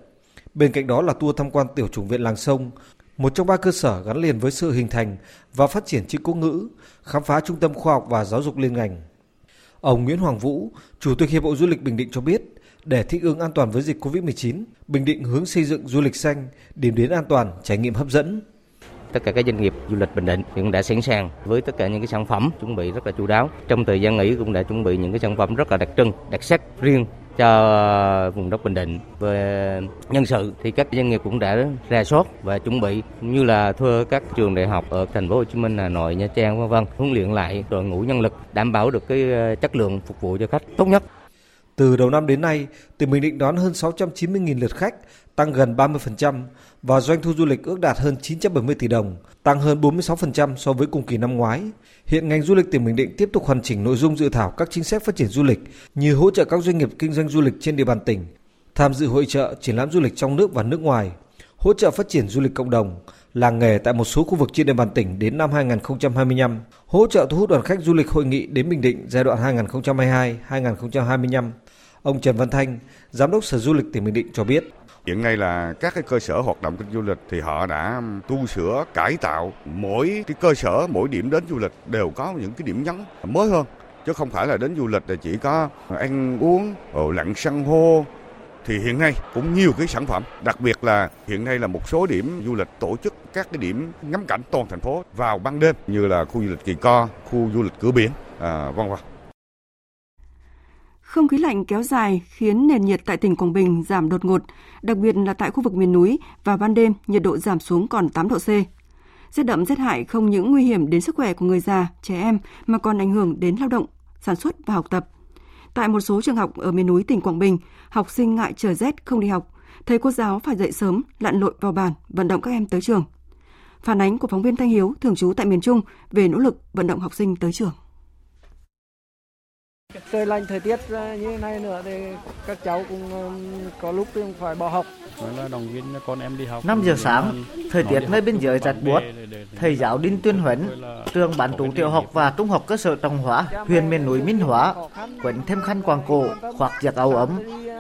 Bên cạnh đó là tour tham quan tiểu chủng viện làng sông, một trong ba cơ sở gắn liền với sự hình thành và phát triển chữ quốc ngữ, khám phá trung tâm khoa học và giáo dục liên ngành. Ông Nguyễn Hoàng Vũ, Chủ tịch Hiệp hội Du lịch Bình Định cho biết, để thích ứng an toàn với dịch COVID-19, Bình Định hướng xây dựng du lịch xanh, điểm đến an toàn, trải nghiệm hấp dẫn.
Tất cả các doanh nghiệp du lịch Bình Định cũng đã sẵn sàng với tất cả những cái sản phẩm chuẩn bị rất là chu đáo. Trong thời gian nghỉ cũng đã chuẩn bị những cái sản phẩm rất là đặc trưng, đặc sắc riêng cho vùng đất Bình Định. Về nhân sự thì các doanh nghiệp cũng đã ra soát và chuẩn bị cũng như là thuê các trường đại học ở thành phố Hồ Chí Minh, Hà Nội, Nha Trang vân vân, huấn luyện lại đội ngũ nhân lực đảm bảo được cái ờ, chất lượng phục vụ cho khách tốt nhất.
Từ đầu năm đến nay, tỉnh Bình Định đón hơn 690.000 lượt khách, tăng gần 30% và doanh thu du lịch ước đạt hơn 970 tỷ đồng, tăng hơn 46% so với cùng kỳ năm ngoái. Hiện ngành du lịch tỉnh Bình Định tiếp tục hoàn chỉnh nội dung dự thảo các chính sách phát triển du lịch như hỗ trợ các doanh nghiệp kinh doanh du lịch trên địa bàn tỉnh, tham dự hội trợ, triển lãm du lịch trong nước và nước ngoài, hỗ trợ phát triển du lịch cộng đồng, làng nghề tại một số khu vực trên địa bàn tỉnh đến năm 2025, hỗ trợ thu hút đoàn khách du lịch hội nghị đến Bình Định giai đoạn 2022-2025. Ông Trần Văn Thanh, Giám đốc Sở Du lịch tỉnh Bình Định cho biết.
Hiện nay là các cái cơ sở hoạt động kinh du lịch thì họ đã tu sửa, cải tạo mỗi cái cơ sở, mỗi điểm đến du lịch đều có những cái điểm nhấn mới hơn chứ không phải là đến du lịch là chỉ có ăn uống, lặn san hô thì hiện nay cũng nhiều cái sản phẩm, đặc biệt là hiện nay là một số điểm du lịch tổ chức các cái điểm ngắm cảnh toàn thành phố vào ban đêm như là khu du lịch Kỳ Co, khu du lịch cửa biển, à, vân vân.
Không khí lạnh kéo dài khiến nền nhiệt tại tỉnh Quảng Bình giảm đột ngột, đặc biệt là tại khu vực miền núi và ban đêm nhiệt độ giảm xuống còn 8 độ C. Rét đậm rét hại không những nguy hiểm đến sức khỏe của người già, trẻ em mà còn ảnh hưởng đến lao động, sản xuất và học tập. Tại một số trường học ở miền núi tỉnh Quảng Bình, học sinh ngại trời rét không đi học, thầy cô giáo phải dậy sớm, lặn lội vào bàn, vận động các em tới trường. Phản ánh của phóng viên Thanh Hiếu, thường trú tại miền Trung về nỗ lực vận động học sinh tới trường.
Trời lạnh thời tiết như này nữa thì các cháu cũng có lúc cũng phải bỏ học.
là động viên con em đi học.
5 giờ sáng, thời tiết nơi biên giới rạch buốt. Thầy giáo Đinh Tuyên Huấn, trường bán trú tiểu học và trung học cơ sở Trọng Hóa, huyện miền núi Minh Hóa, quấn thêm khăn quàng cổ, khoác giặc áo ấm,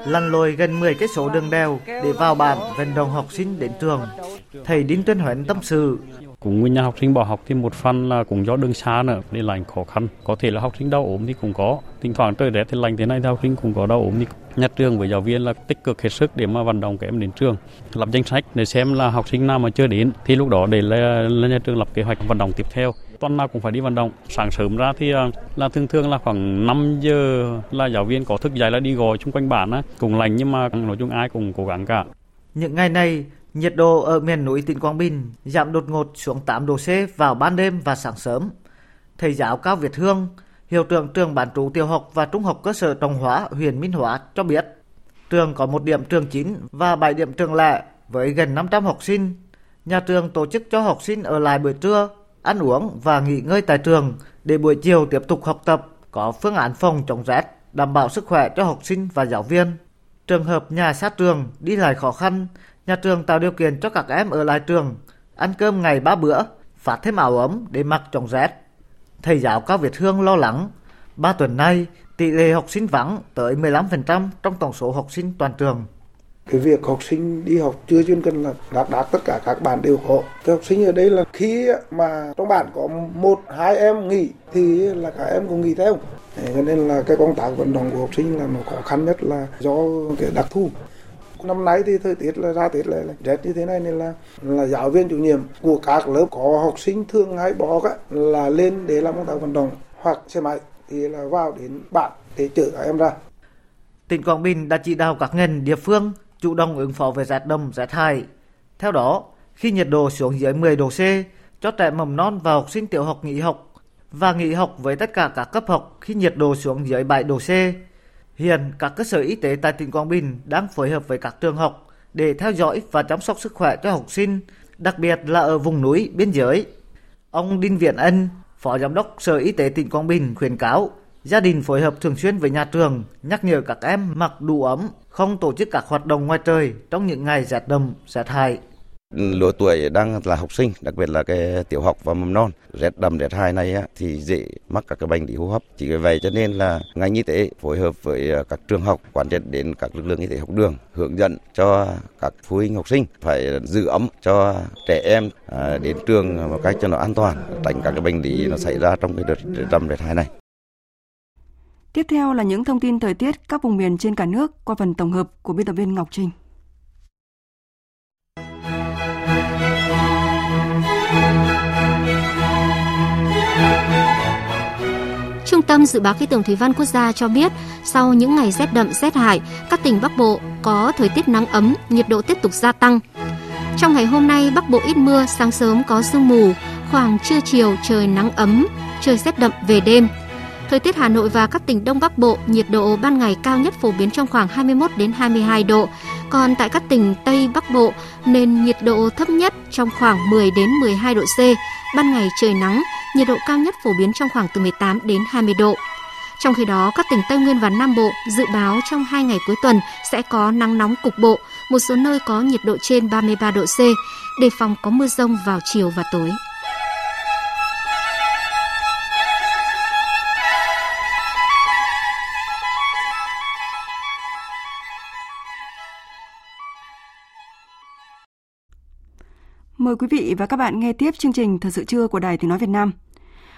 lăn lội gần 10 cái số đường đèo để vào bản vận động học sinh đến trường. Thầy Đinh Tuyên Huấn tâm sự,
cũng nguyên nhân học sinh bỏ học thì một phần là cũng do đường xa nữa đi lành khó khăn. Có thể là học sinh đau ốm thì cũng có. Thỉnh thoảng trời rét thì lành thế này thì học sinh cũng có đau ốm thì nhà trường với giáo viên là tích cực hết sức để mà vận động các em đến trường lập danh sách để xem là học sinh nào mà chưa đến. Thì lúc đó để là, là nhà trường lập kế hoạch vận động tiếp theo. Tuần nào cũng phải đi vận động. Sáng sớm ra thì ờ, là thường thường là khoảng 5 giờ là giáo viên có thức dậy là đi gọi chung quanh bản á. Cũng lành nhưng mà nói chung ai cũng cố gắng cả.
Những ngày này Nhiệt độ ở miền núi tỉnh Quảng Bình giảm đột ngột xuống 8 độ C vào ban đêm và sáng sớm. Thầy giáo Cao Việt Hương, hiệu trưởng trường bán trú tiểu học và trung học cơ sở Trọng Hóa, huyện Minh Hóa cho biết, trường có một điểm trường chính và 7 điểm trường lẻ với gần 500 học sinh. Nhà trường tổ chức cho học sinh ở lại buổi trưa, ăn uống và nghỉ ngơi tại trường để buổi chiều tiếp tục học tập, có phương án phòng chống rét, đảm bảo sức khỏe cho học sinh và giáo viên. Trường hợp nhà sát trường đi lại khó khăn nhà trường tạo điều kiện cho các em ở lại trường, ăn cơm ngày ba bữa, phát thêm áo ấm để mặc trong rét. Thầy giáo Cao Việt Hương lo lắng, ba tuần nay tỷ lệ học sinh vắng tới 15% trong tổng số học sinh toàn trường.
cái việc học sinh đi học chưa chuyên cần là đạt đạt tất cả các bạn đều hộ cái học sinh ở đây là khi mà trong bạn có một hai em nghỉ thì là cả em cũng nghỉ theo cho nên là cái công tác vận động của học sinh là nó khó khăn nhất là do cái đặc thù năm nay thì thời tiết là ra tiết là, là rét như thế này nên là là giáo viên chủ nhiệm của các lớp có học sinh thường hay bỏ á, là lên để làm công tác vận động hoặc xe máy thì là vào đến bạn để chở các em ra
tỉnh Quảng Bình đã chỉ đạo các ngành địa phương chủ động ứng phó với rét đậm, rét hại. Theo đó, khi nhiệt độ xuống dưới 10 độ C, cho trẻ mầm non và học sinh tiểu học nghỉ học và nghỉ học với tất cả các cấp học khi nhiệt độ xuống dưới 7 độ C. Hiện, các cơ sở y tế tại tỉnh Quảng Bình đang phối hợp với các trường học để theo dõi và chăm sóc sức khỏe cho học sinh, đặc biệt là ở vùng núi, biên giới. Ông Đinh Viễn Ân, Phó Giám đốc Sở Y tế tỉnh Quảng Bình khuyến cáo Gia đình phối hợp thường xuyên với nhà trường, nhắc nhở các em mặc đủ ấm, không tổ chức các hoạt động ngoài trời trong những ngày rét đậm, rét hại.
Lứa tuổi đang là học sinh, đặc biệt là cái tiểu học và mầm non, rét đậm rét hại này thì dễ mắc các cái bệnh lý hô hấp. Chỉ vì vậy cho nên là ngành y tế phối hợp với ờ, các trường học, quản triệt đến các lực lượng y tế học đường, hướng dẫn cho các phụ huynh học sinh phải giữ ấm cho trẻ em ờ, đến trường một cách cho nó an toàn, tránh các cái bệnh lý nó xảy ra trong cái đợt rét đậm rét hại này.
Tiếp theo là những thông tin thời tiết các vùng miền trên cả nước qua phần tổng hợp của biên tập viên Ngọc Trinh.
Trung tâm Dự báo Khí tượng Thủy văn Quốc gia cho biết, sau những ngày rét đậm rét hại, các tỉnh Bắc Bộ có thời tiết nắng ấm, nhiệt độ tiếp tục gia tăng. Trong ngày hôm nay, Bắc Bộ ít mưa, sáng sớm có sương mù, khoảng trưa chiều trời nắng ấm, trời rét đậm về đêm. Thời tiết Hà Nội và các tỉnh Đông Bắc Bộ, nhiệt độ ban ngày cao nhất phổ biến trong khoảng 21 đến 22 độ. Còn tại các tỉnh Tây Bắc Bộ, nền nhiệt độ thấp nhất trong khoảng 10 đến 12 độ C. Ban ngày trời nắng, nhiệt độ cao nhất phổ biến trong khoảng từ 18 đến 20 độ. Trong khi đó, các tỉnh Tây Nguyên và Nam Bộ dự báo trong hai ngày cuối tuần sẽ có nắng nóng cục bộ, một số nơi có nhiệt độ trên 33 độ C, đề phòng có mưa rông vào chiều và tối.
Mời quý vị và các bạn nghe tiếp chương trình Thời sự trưa của Đài Tiếng Nói Việt Nam.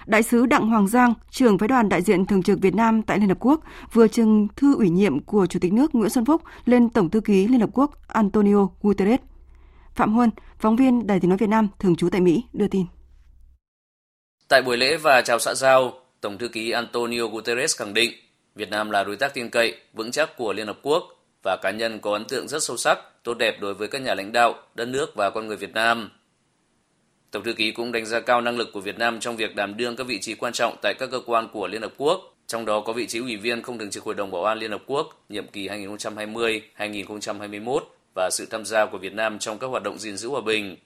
Đại sứ Đặng Hoàng Giang, trưởng phái đoàn đại diện thường trực Việt Nam tại Liên Hợp Quốc, vừa trừng thư ủy nhiệm của Chủ tịch nước Nguyễn Xuân Phúc lên Tổng thư ký Liên Hợp Quốc Antonio Guterres. Phạm Huân, phóng viên Đài Tiếng Nói Việt Nam thường trú tại Mỹ, đưa tin.
Tại buổi lễ và chào xã giao, Tổng thư ký Antonio Guterres khẳng định Việt Nam là đối tác tin cậy, vững chắc của Liên Hợp Quốc và cá nhân có ấn tượng rất sâu sắc, tốt đẹp đối với các nhà lãnh đạo, đất nước và con người Việt Nam. Tổng thư ký cũng đánh giá cao năng lực của Việt Nam trong việc đảm đương các vị trí quan trọng tại các cơ quan của Liên Hợp Quốc, trong đó có vị trí ủy viên không thường trực Hội đồng Bảo an Liên Hợp Quốc nhiệm kỳ 2020-2021 và sự tham gia của Việt Nam trong các hoạt động gìn giữ hòa bình.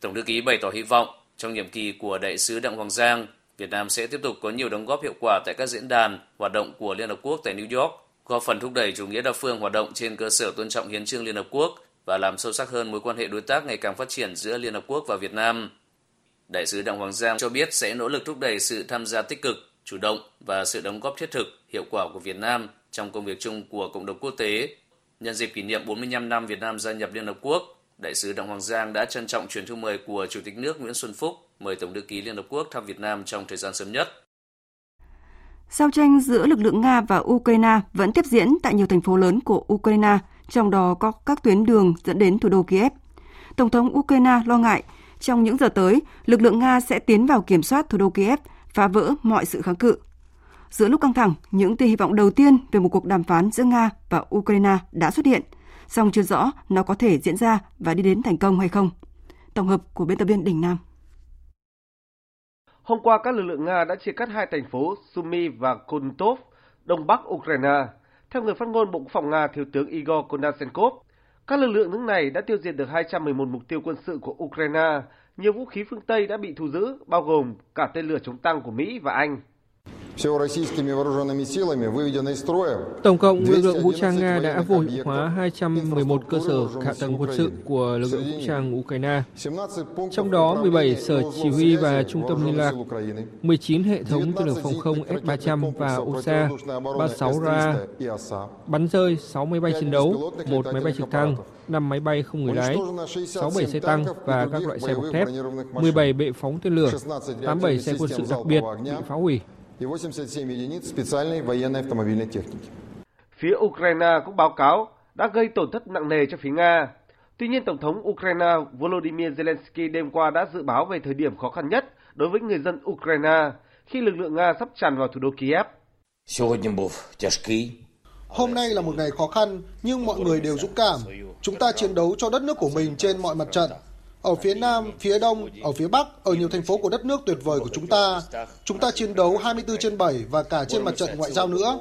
Tổng thư ký bày tỏ hy vọng trong nhiệm kỳ của đại sứ Đặng Hoàng Giang, Việt Nam sẽ tiếp tục có nhiều đóng góp hiệu quả tại các diễn đàn, hoạt động của Liên Hợp Quốc tại New York, góp phần thúc đẩy chủ nghĩa đa phương hoạt động trên cơ sở tôn trọng hiến trương Liên Hợp Quốc và làm sâu sắc hơn mối quan hệ đối tác ngày càng phát triển giữa Liên Hợp Quốc và Việt Nam. Đại sứ Đặng Hoàng Giang cho biết sẽ nỗ lực thúc đẩy sự tham gia tích cực, chủ động và sự đóng góp thiết thực, hiệu quả của Việt Nam trong công việc chung của cộng đồng quốc tế. Nhân dịp kỷ niệm 45 năm Việt Nam gia nhập Liên Hợp Quốc, Đại sứ Đặng Hoàng Giang đã trân trọng truyền thư mời của Chủ tịch nước Nguyễn Xuân Phúc mời Tổng thư ký Liên Hợp Quốc thăm Việt Nam trong thời gian sớm nhất.
Giao tranh giữa lực lượng Nga và Ukraine vẫn tiếp diễn tại nhiều thành phố lớn của Ukraine, trong đó có các tuyến đường dẫn đến thủ đô Kiev. Tổng thống Ukraine lo ngại trong những giờ tới, lực lượng Nga sẽ tiến vào kiểm soát thủ đô Kiev, phá vỡ mọi sự kháng cự. Giữa lúc căng thẳng, những tia hy vọng đầu tiên về một cuộc đàm phán giữa Nga và Ukraine đã xuất hiện, song chưa rõ nó có thể diễn ra và đi đến thành công hay không. Tổng hợp của biên tập viên Đình Nam.
Hôm qua, các lực lượng Nga đã chia cắt hai thành phố Sumy và Kuntov, đông bắc Ukraine. Theo người phát ngôn Bộ Quốc phòng Nga, Thiếu tướng Igor Konashenkov, các lực lượng nước này đã tiêu diệt được 211 mục tiêu quân sự của Ukraine. Nhiều vũ khí phương Tây đã bị thu giữ, bao gồm cả tên lửa chống tăng của Mỹ và Anh.
Tổng cộng, lực lượng vũ trang Nga đã vô hiệu hóa 211 cơ sở hạ tầng quân sự của lực lượng vũ trang Ukraine, trong đó 17 sở chỉ huy và trung tâm liên lạc, 19 hệ thống tên lửa phòng không S-300 và OSA, 36 ra, bắn rơi 6 máy bay chiến đấu, một máy bay trực thăng, 5 máy bay không người lái, 67 xe tăng và các loại xe bọc thép, 17 bệ phóng tên lửa, 87 xe quân sự đặc biệt bị phá hủy.
Phía Ukraine cũng báo cáo đã gây tổn thất nặng nề cho phía Nga. Tuy nhiên, Tổng thống Ukraine Volodymyr Zelensky đêm qua đã dự báo về thời điểm khó khăn nhất đối với người dân Ukraine khi lực lượng Nga sắp tràn vào thủ đô Kiev.
Hôm nay là một ngày khó khăn, nhưng mọi người đều dũng cảm. Chúng ta chiến đấu cho đất nước của mình trên mọi mặt trận. Ở phía Nam, phía Đông, ở phía Bắc, ở nhiều thành phố của đất nước tuyệt vời của chúng ta. Chúng ta chiến đấu 24 trên 7 và cả trên mặt trận ngoại giao nữa.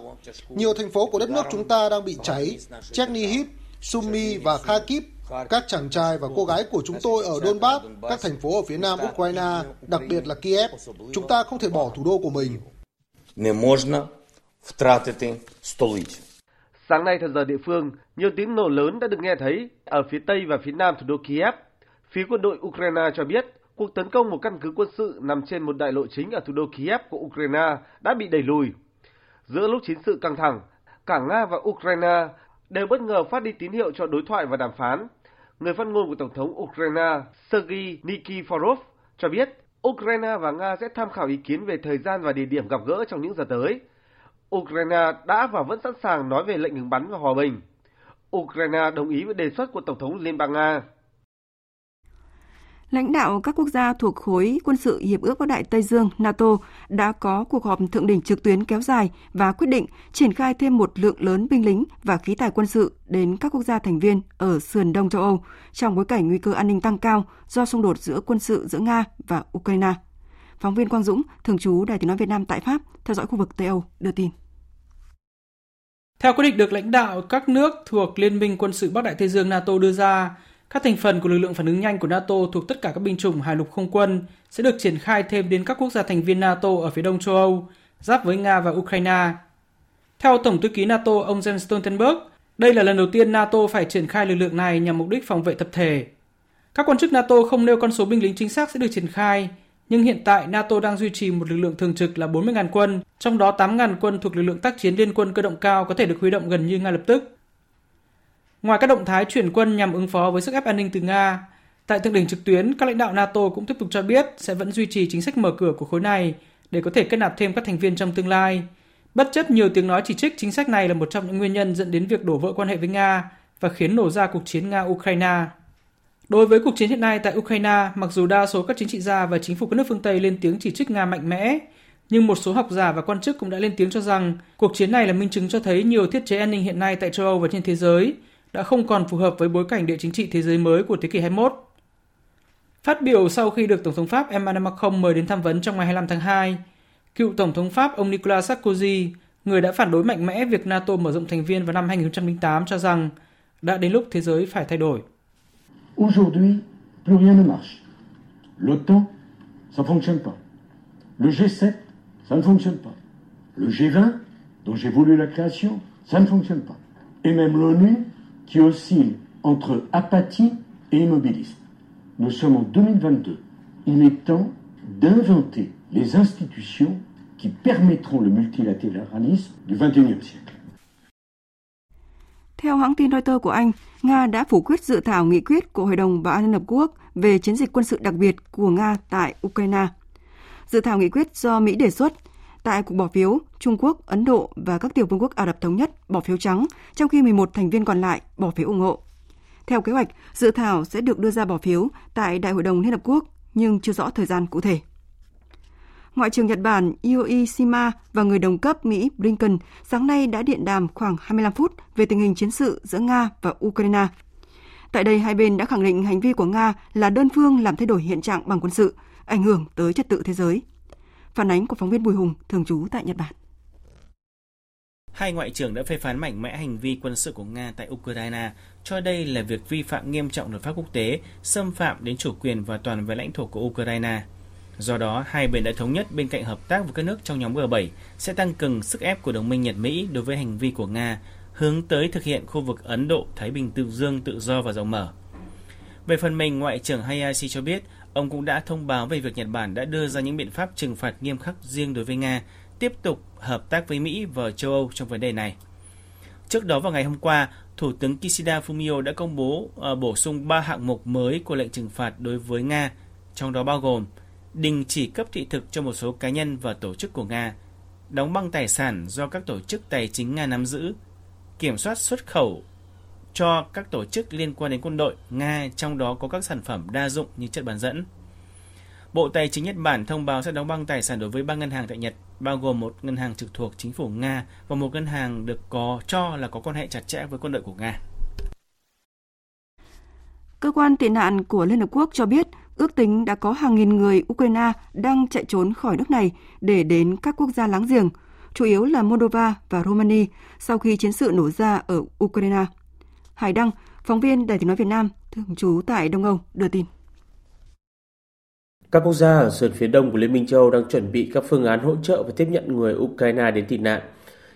Nhiều thành phố của đất nước chúng ta đang bị cháy. Chernihiv, Sumy và Kharkiv các chàng trai và cô gái của chúng tôi ở Donbass, các thành phố ở phía nam Ukraine, đặc biệt là Kiev. Chúng ta không thể bỏ thủ đô của mình.
Sáng nay theo giờ địa phương, nhiều tiếng nổ lớn đã được nghe thấy ở phía tây và phía nam thủ đô Kiev. Phía quân đội Ukraine cho biết cuộc tấn công một căn cứ quân sự nằm trên một đại lộ chính ở thủ đô Kiev của Ukraine đã bị đẩy lùi. Giữa lúc chiến sự căng thẳng, cả Nga và Ukraine đều bất ngờ phát đi tín hiệu cho đối thoại và đàm phán. Người phát ngôn của Tổng thống Ukraine Sergei Nikiforov cho biết Ukraine và Nga sẽ tham khảo ý kiến về thời gian và địa điểm gặp gỡ trong những giờ tới. Ukraine đã và vẫn sẵn sàng nói về lệnh ngừng bắn và hòa bình. Ukraine đồng ý với đề xuất của Tổng thống Liên bang Nga.
Lãnh đạo các quốc gia thuộc khối quân sự Hiệp ước Bắc Đại Tây Dương NATO đã có cuộc họp thượng đỉnh trực tuyến kéo dài và quyết định triển khai thêm một lượng lớn binh lính và khí tài quân sự đến các quốc gia thành viên ở sườn Đông châu Âu trong bối cảnh nguy cơ an ninh tăng cao do xung đột giữa quân sự giữa Nga và Ukraine. Phóng viên Quang Dũng, thường trú Đài Tiếng nói Việt Nam tại Pháp, theo dõi khu vực Tây Âu, đưa tin.
Theo quyết định được lãnh đạo các nước thuộc Liên minh quân sự Bắc Đại Tây Dương NATO đưa ra, các thành phần của lực lượng phản ứng nhanh của NATO thuộc tất cả các binh chủng hải lục không quân sẽ được triển khai thêm đến các quốc gia thành viên NATO ở phía đông châu Âu, giáp với Nga và Ukraine. Theo Tổng thư ký NATO ông Jens Stoltenberg, đây là lần đầu tiên NATO phải triển khai lực lượng này nhằm mục đích phòng vệ tập thể. Các quan chức NATO không nêu con số binh lính chính xác sẽ được triển khai, nhưng hiện tại NATO đang duy trì một lực lượng thường trực là 40.000 quân, trong đó 8.000 quân thuộc lực lượng tác chiến liên quân cơ động cao có thể được huy động gần như ngay lập tức. Ngoài các động thái chuyển quân nhằm ứng phó với sức ép an ninh từ Nga, tại thượng đỉnh trực tuyến, các lãnh đạo NATO cũng tiếp tục cho biết sẽ vẫn duy trì chính sách mở cửa của khối này để có thể kết nạp thêm các thành viên trong tương lai. Bất chấp nhiều tiếng nói chỉ trích chính sách này là một trong những nguyên nhân dẫn đến việc đổ vỡ quan hệ với Nga và khiến nổ ra cuộc chiến Nga-Ukraine. Đối với cuộc chiến hiện nay tại Ukraine, mặc dù đa số các chính trị gia và chính phủ các nước phương Tây lên tiếng chỉ trích Nga mạnh mẽ, nhưng một số học giả và quan chức cũng đã lên tiếng cho rằng cuộc chiến này là minh chứng cho thấy nhiều thiết chế an ninh hiện nay tại châu Âu và trên thế giới đã không còn phù hợp với bối cảnh địa chính trị thế giới mới của thế kỷ 21. Phát biểu sau khi được Tổng thống Pháp Emmanuel Macron mời đến tham vấn trong ngày 25 tháng 2, cựu Tổng thống Pháp ông Nicolas Sarkozy, người đã phản đối mạnh mẽ việc NATO mở rộng thành viên vào năm 2008 cho rằng đã đến lúc thế giới phải thay đổi.
Aujourd'hui, plus rien ne marche. L'OTAN, ça fonctionne pas. Le G7, ça ne fonctionne pas. Le G20, dont j'ai voulu la création, ça ne fonctionne pas. Et même l'ONU, qui oscille entre apathie et immobilisme. Nous sommes en 2022. Il est temps d'inventer les institutions qui permettront le multilatéralisme du XXIe siècle.
Theo hãng tin Reuters của Anh, Nga đã phủ quyết dự thảo nghị quyết của Hội đồng Bảo an Liên Hợp Quốc về chiến dịch quân sự đặc biệt của Nga tại Ukraine. Dự thảo nghị quyết do Mỹ đề xuất tại cuộc bỏ phiếu, Trung Quốc, Ấn Độ và các tiểu vương quốc Ả Rập Thống Nhất bỏ phiếu trắng, trong khi 11 thành viên còn lại bỏ phiếu ủng hộ. Theo kế hoạch, dự thảo sẽ được đưa ra bỏ phiếu tại Đại hội đồng Liên Hợp Quốc, nhưng chưa rõ thời gian cụ thể. Ngoại trưởng Nhật Bản Yoi Shima và người đồng cấp Mỹ Blinken sáng nay đã điện đàm khoảng 25 phút về tình hình chiến sự giữa Nga và Ukraine. Tại đây, hai bên đã khẳng định hành vi của Nga là đơn phương làm thay đổi hiện trạng bằng quân sự, ảnh hưởng tới trật tự thế giới. Phản ánh của phóng viên Bùi Hùng, thường trú tại Nhật Bản.
Hai ngoại trưởng đã phê phán mạnh mẽ hành vi quân sự của Nga tại Ukraine, cho đây là việc vi phạm nghiêm trọng luật pháp quốc tế, xâm phạm đến chủ quyền và toàn vẹn lãnh thổ của Ukraine. Do đó, hai bên đã thống nhất bên cạnh hợp tác với các nước trong nhóm G7 sẽ tăng cường sức ép của đồng minh Nhật Mỹ đối với hành vi của Nga, hướng tới thực hiện khu vực Ấn Độ-Thái Bình Tự Dương tự do và rộng mở. Về phần mình, Ngoại trưởng Hayashi cho biết, ông cũng đã thông báo về việc Nhật Bản đã đưa ra những biện pháp trừng phạt nghiêm khắc riêng đối với Nga, tiếp tục hợp tác với Mỹ và châu Âu trong vấn đề này. Trước đó vào ngày hôm qua, Thủ tướng Kishida Fumio đã công bố uh, bổ sung 3 hạng mục mới của lệnh trừng phạt đối với Nga, trong đó bao gồm đình chỉ cấp thị thực cho một số cá nhân và tổ chức của Nga, đóng băng tài sản do các tổ chức tài chính Nga nắm giữ, kiểm soát xuất khẩu cho các tổ chức liên quan đến quân đội Nga, trong đó có các sản phẩm đa dụng như chất bán dẫn. Bộ Tài chính Nhật Bản thông báo sẽ đóng băng tài sản đối với ba ngân hàng tại Nhật, bao gồm một ngân hàng trực thuộc chính phủ Nga và một ngân hàng được có cho là có quan hệ chặt chẽ với quân đội của Nga.
Cơ quan tị nạn của Liên Hợp Quốc cho biết ước tính đã có hàng nghìn người Ukraine đang chạy trốn khỏi nước này để đến các quốc gia láng giềng, chủ yếu là Moldova và Romania sau khi chiến sự nổ ra ở Ukraine. Hải Đăng, phóng viên Đài tiếng nói Việt Nam, thường trú tại Đông Âu, đưa tin.
Các quốc gia ở sườn phía đông của Liên minh châu Âu đang chuẩn bị các phương án hỗ trợ và tiếp nhận người Ukraine đến tị nạn.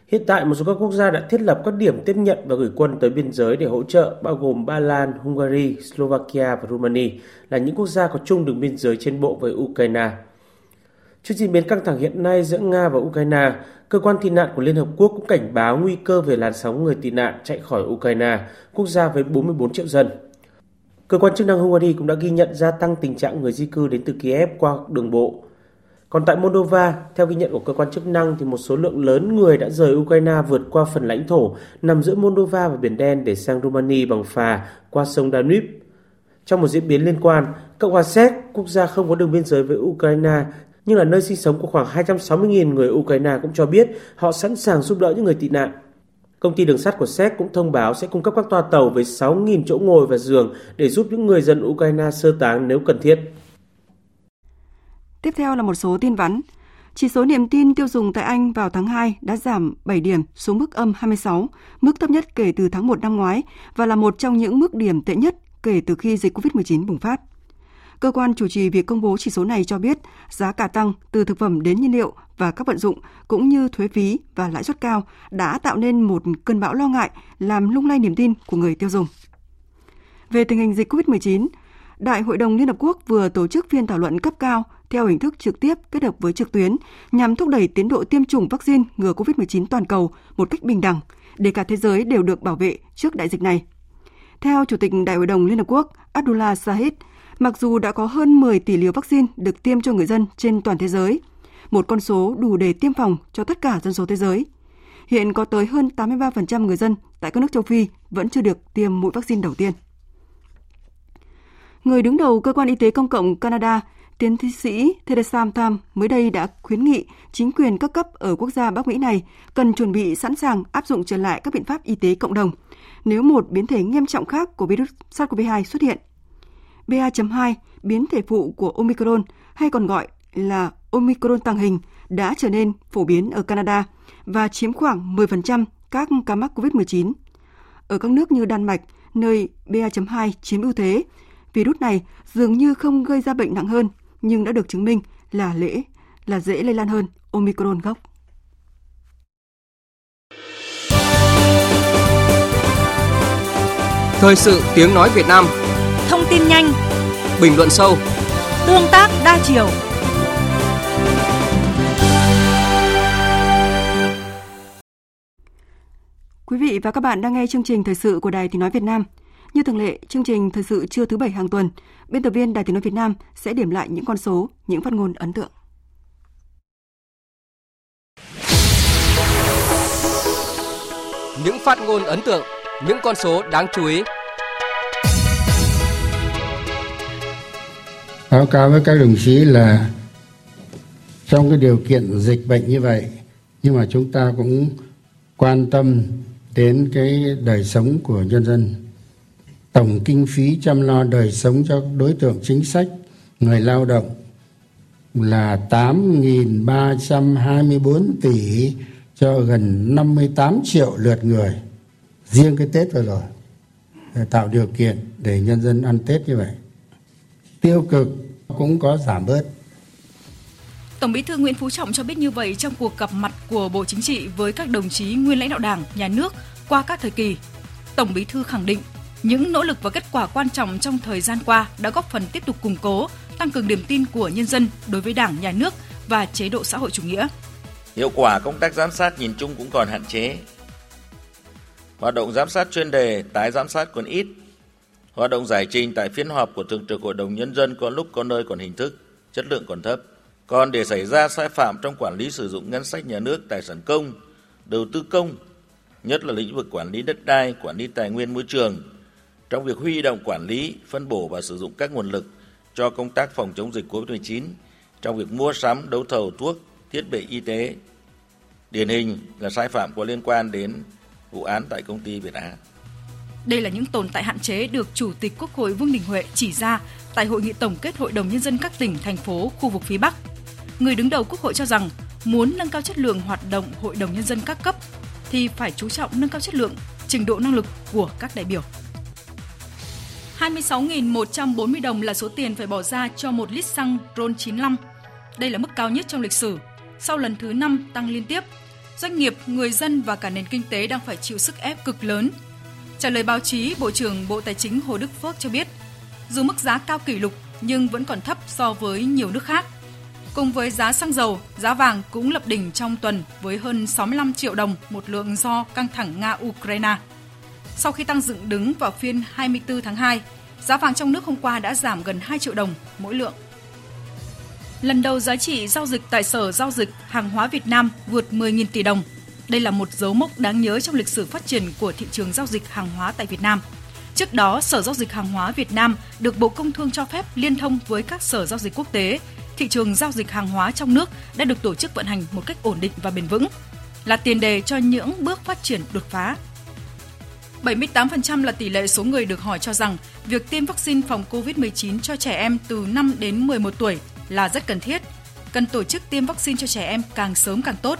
Hiện tại, một số các quốc gia đã thiết lập các điểm tiếp nhận và gửi quân tới biên giới để hỗ trợ, bao gồm Ba Lan, Hungary, Slovakia và Romania, là những quốc gia có chung đường biên giới trên bộ với Ukraine. Trước diễn biến căng thẳng hiện nay giữa Nga và Ukraine, cơ quan tị nạn của Liên Hợp Quốc cũng cảnh báo nguy cơ về làn sóng người tị nạn chạy khỏi Ukraine, quốc gia với 44 triệu dân. Cơ quan chức năng Hungary cũng đã ghi nhận gia tăng tình trạng người di cư đến từ Kiev qua đường bộ. Còn tại Moldova, theo ghi nhận của cơ quan chức năng thì một số lượng lớn người đã rời Ukraine vượt qua phần lãnh thổ nằm giữa Moldova và Biển Đen để sang Romania bằng phà qua sông Danube. Trong một diễn biến liên quan, Cộng hòa Séc, quốc gia không có đường biên giới với Ukraine, nhưng là nơi sinh sống của khoảng 260.000 người Ukraine cũng cho biết họ sẵn sàng giúp đỡ những người tị nạn. Công ty đường sắt của Séc cũng thông báo sẽ cung cấp các toa tàu với 6.000 chỗ ngồi và giường để giúp những người dân Ukraine sơ tán nếu cần thiết.
Tiếp theo là một số tin vắn. Chỉ số niềm tin tiêu dùng tại Anh vào tháng 2 đã giảm 7 điểm xuống mức âm 26, mức thấp nhất kể từ tháng 1 năm ngoái và là một trong những mức điểm tệ nhất kể từ khi dịch COVID-19 bùng phát. Cơ quan chủ trì việc công bố chỉ số này cho biết giá cả tăng từ thực phẩm đến nhiên liệu và các vận dụng cũng như thuế phí và lãi suất cao đã tạo nên một cơn bão lo ngại làm lung lay niềm tin của người tiêu dùng. Về tình hình dịch COVID-19, Đại hội đồng Liên Hợp Quốc vừa tổ chức phiên thảo luận cấp cao theo hình thức trực tiếp kết hợp với trực tuyến nhằm thúc đẩy tiến độ tiêm chủng vaccine ngừa COVID-19 toàn cầu một cách bình đẳng để cả thế giới đều được bảo vệ trước đại dịch này. Theo Chủ tịch Đại hội đồng Liên Hợp Quốc Abdullah Sahid, mặc dù đã có hơn 10 tỷ liều vaccine được tiêm cho người dân trên toàn thế giới, một con số đủ để tiêm phòng cho tất cả dân số thế giới. Hiện có tới hơn 83% người dân tại các nước châu Phi vẫn chưa được tiêm mũi vaccine đầu tiên. Người đứng đầu cơ quan y tế công cộng Canada, tiến sĩ Theresa Tam mới đây đã khuyến nghị chính quyền các cấp ở quốc gia Bắc Mỹ này cần chuẩn bị sẵn sàng áp dụng trở lại các biện pháp y tế cộng đồng nếu một biến thể nghiêm trọng khác của virus SARS-CoV-2 xuất hiện. BA.2, biến thể phụ của Omicron hay còn gọi là Omicron tàng hình đã trở nên phổ biến ở Canada và chiếm khoảng 10% các ca mắc COVID-19. Ở các nước như Đan Mạch, nơi BA.2 chiếm ưu thế, virus này dường như không gây ra bệnh nặng hơn, nhưng đã được chứng minh là lễ là dễ lây lan hơn Omicron gốc.
Thời sự tiếng nói Việt Nam
Thông tin nhanh
Bình luận sâu
Tương tác đa chiều
Quý vị và các bạn đang nghe chương trình thời sự của Đài Tiếng Nói Việt Nam. Như thường lệ, chương trình thời sự trưa thứ bảy hàng tuần, biên tập viên Đài Tiếng Nói Việt Nam sẽ điểm lại những con số, những phát ngôn ấn tượng.
Những phát ngôn ấn tượng, những con số đáng chú ý.
Báo cáo với các đồng chí là trong cái điều kiện dịch bệnh như vậy, nhưng mà chúng ta cũng quan tâm đến cái đời sống của nhân dân. Tổng kinh phí chăm lo đời sống cho đối tượng chính sách người lao động là 8.324 tỷ cho gần 58 triệu lượt người riêng cái Tết vừa rồi. Để tạo điều kiện để nhân dân ăn Tết như vậy. Tiêu cực cũng có giảm bớt
Tổng Bí thư Nguyễn Phú Trọng cho biết như vậy trong cuộc gặp mặt của Bộ Chính trị với các đồng chí nguyên lãnh đạo Đảng, Nhà nước qua các thời kỳ. Tổng Bí thư khẳng định những nỗ lực và kết quả quan trọng trong thời gian qua đã góp phần tiếp tục củng cố, tăng cường niềm tin của nhân dân đối với Đảng, Nhà nước và chế độ xã hội chủ nghĩa.
Hiệu quả công tác giám sát nhìn chung cũng còn hạn chế. Hoạt động giám sát chuyên đề, tái giám sát còn ít. Hoạt động giải trình tại phiên họp của Thường trực Hội đồng Nhân dân có lúc có nơi còn hình thức, chất lượng còn thấp. Còn để xảy ra sai phạm trong quản lý sử dụng ngân sách nhà nước, tài sản công, đầu tư công, nhất là lĩnh vực quản lý đất đai, quản lý tài nguyên môi trường, trong việc huy động quản lý, phân bổ và sử dụng các nguồn lực cho công tác phòng chống dịch COVID-19, trong việc mua sắm, đấu thầu thuốc, thiết bị y tế. Điển hình là sai phạm có liên quan đến vụ án tại công ty Việt Á.
Đây là những tồn tại hạn chế được Chủ tịch Quốc hội Vương Đình Huệ chỉ ra tại hội nghị tổng kết Hội đồng Nhân dân các tỉnh, thành phố, khu vực phía Bắc. Người đứng đầu Quốc hội cho rằng muốn nâng cao chất lượng hoạt động Hội đồng Nhân dân các cấp thì phải chú trọng nâng cao chất lượng, trình độ năng lực của các đại biểu. 26.140 đồng là số tiền phải bỏ ra cho một lít xăng RON 95. Đây là mức cao nhất trong lịch sử, sau lần thứ 5 tăng liên tiếp. Doanh nghiệp, người dân và cả nền kinh tế đang phải chịu sức ép cực lớn. Trả lời báo chí, Bộ trưởng Bộ Tài chính Hồ Đức Phước cho biết, dù mức giá cao kỷ lục nhưng vẫn còn thấp so với nhiều nước khác. Cùng với giá xăng dầu, giá vàng cũng lập đỉnh trong tuần với hơn 65 triệu đồng một lượng do căng thẳng Nga-Ukraine. Sau khi tăng dựng đứng vào phiên 24 tháng 2, giá vàng trong nước hôm qua đã giảm gần 2 triệu đồng mỗi lượng. Lần đầu giá trị giao dịch tại Sở Giao dịch Hàng hóa Việt Nam vượt 10.000 tỷ đồng. Đây là một dấu mốc đáng nhớ trong lịch sử phát triển của thị trường giao dịch hàng hóa tại Việt Nam. Trước đó, Sở Giao dịch Hàng hóa Việt Nam được Bộ Công Thương cho phép liên thông với các sở giao dịch quốc tế. Thị trường giao dịch hàng hóa trong nước đã được tổ chức vận hành một cách ổn định và bền vững, là tiền đề cho những bước phát triển đột phá 78% là tỷ lệ số người được hỏi cho rằng việc tiêm vaccine phòng COVID-19 cho trẻ em từ 5 đến 11 tuổi là rất cần thiết. Cần tổ chức tiêm vaccine cho trẻ em càng sớm càng tốt.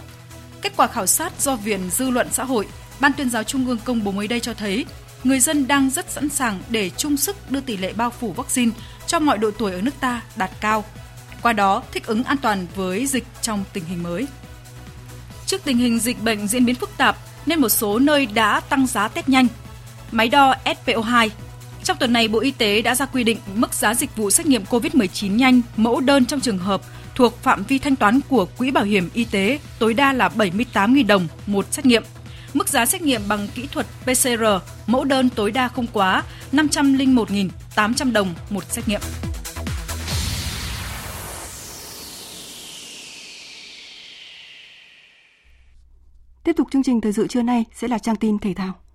Kết quả khảo sát do Viện Dư luận Xã hội, Ban tuyên giáo Trung ương công bố mới đây cho thấy, người dân đang rất sẵn sàng để chung sức đưa tỷ lệ bao phủ vaccine cho mọi độ tuổi ở nước ta đạt cao. Qua đó, thích ứng an toàn với dịch trong tình hình mới. Trước tình hình dịch bệnh diễn biến phức tạp, nên một số nơi đã tăng giá test nhanh. Máy đo SPO2 trong tuần này, Bộ Y tế đã ra quy định mức giá dịch vụ xét nghiệm COVID-19 nhanh mẫu đơn trong trường hợp thuộc phạm vi thanh toán của Quỹ Bảo hiểm Y tế tối đa là 78.000 đồng một xét nghiệm. Mức giá xét nghiệm bằng kỹ thuật PCR mẫu đơn tối đa không quá 501.800 đồng một xét nghiệm.
Tiếp tục chương trình thời sự trưa nay sẽ là trang tin thể thao.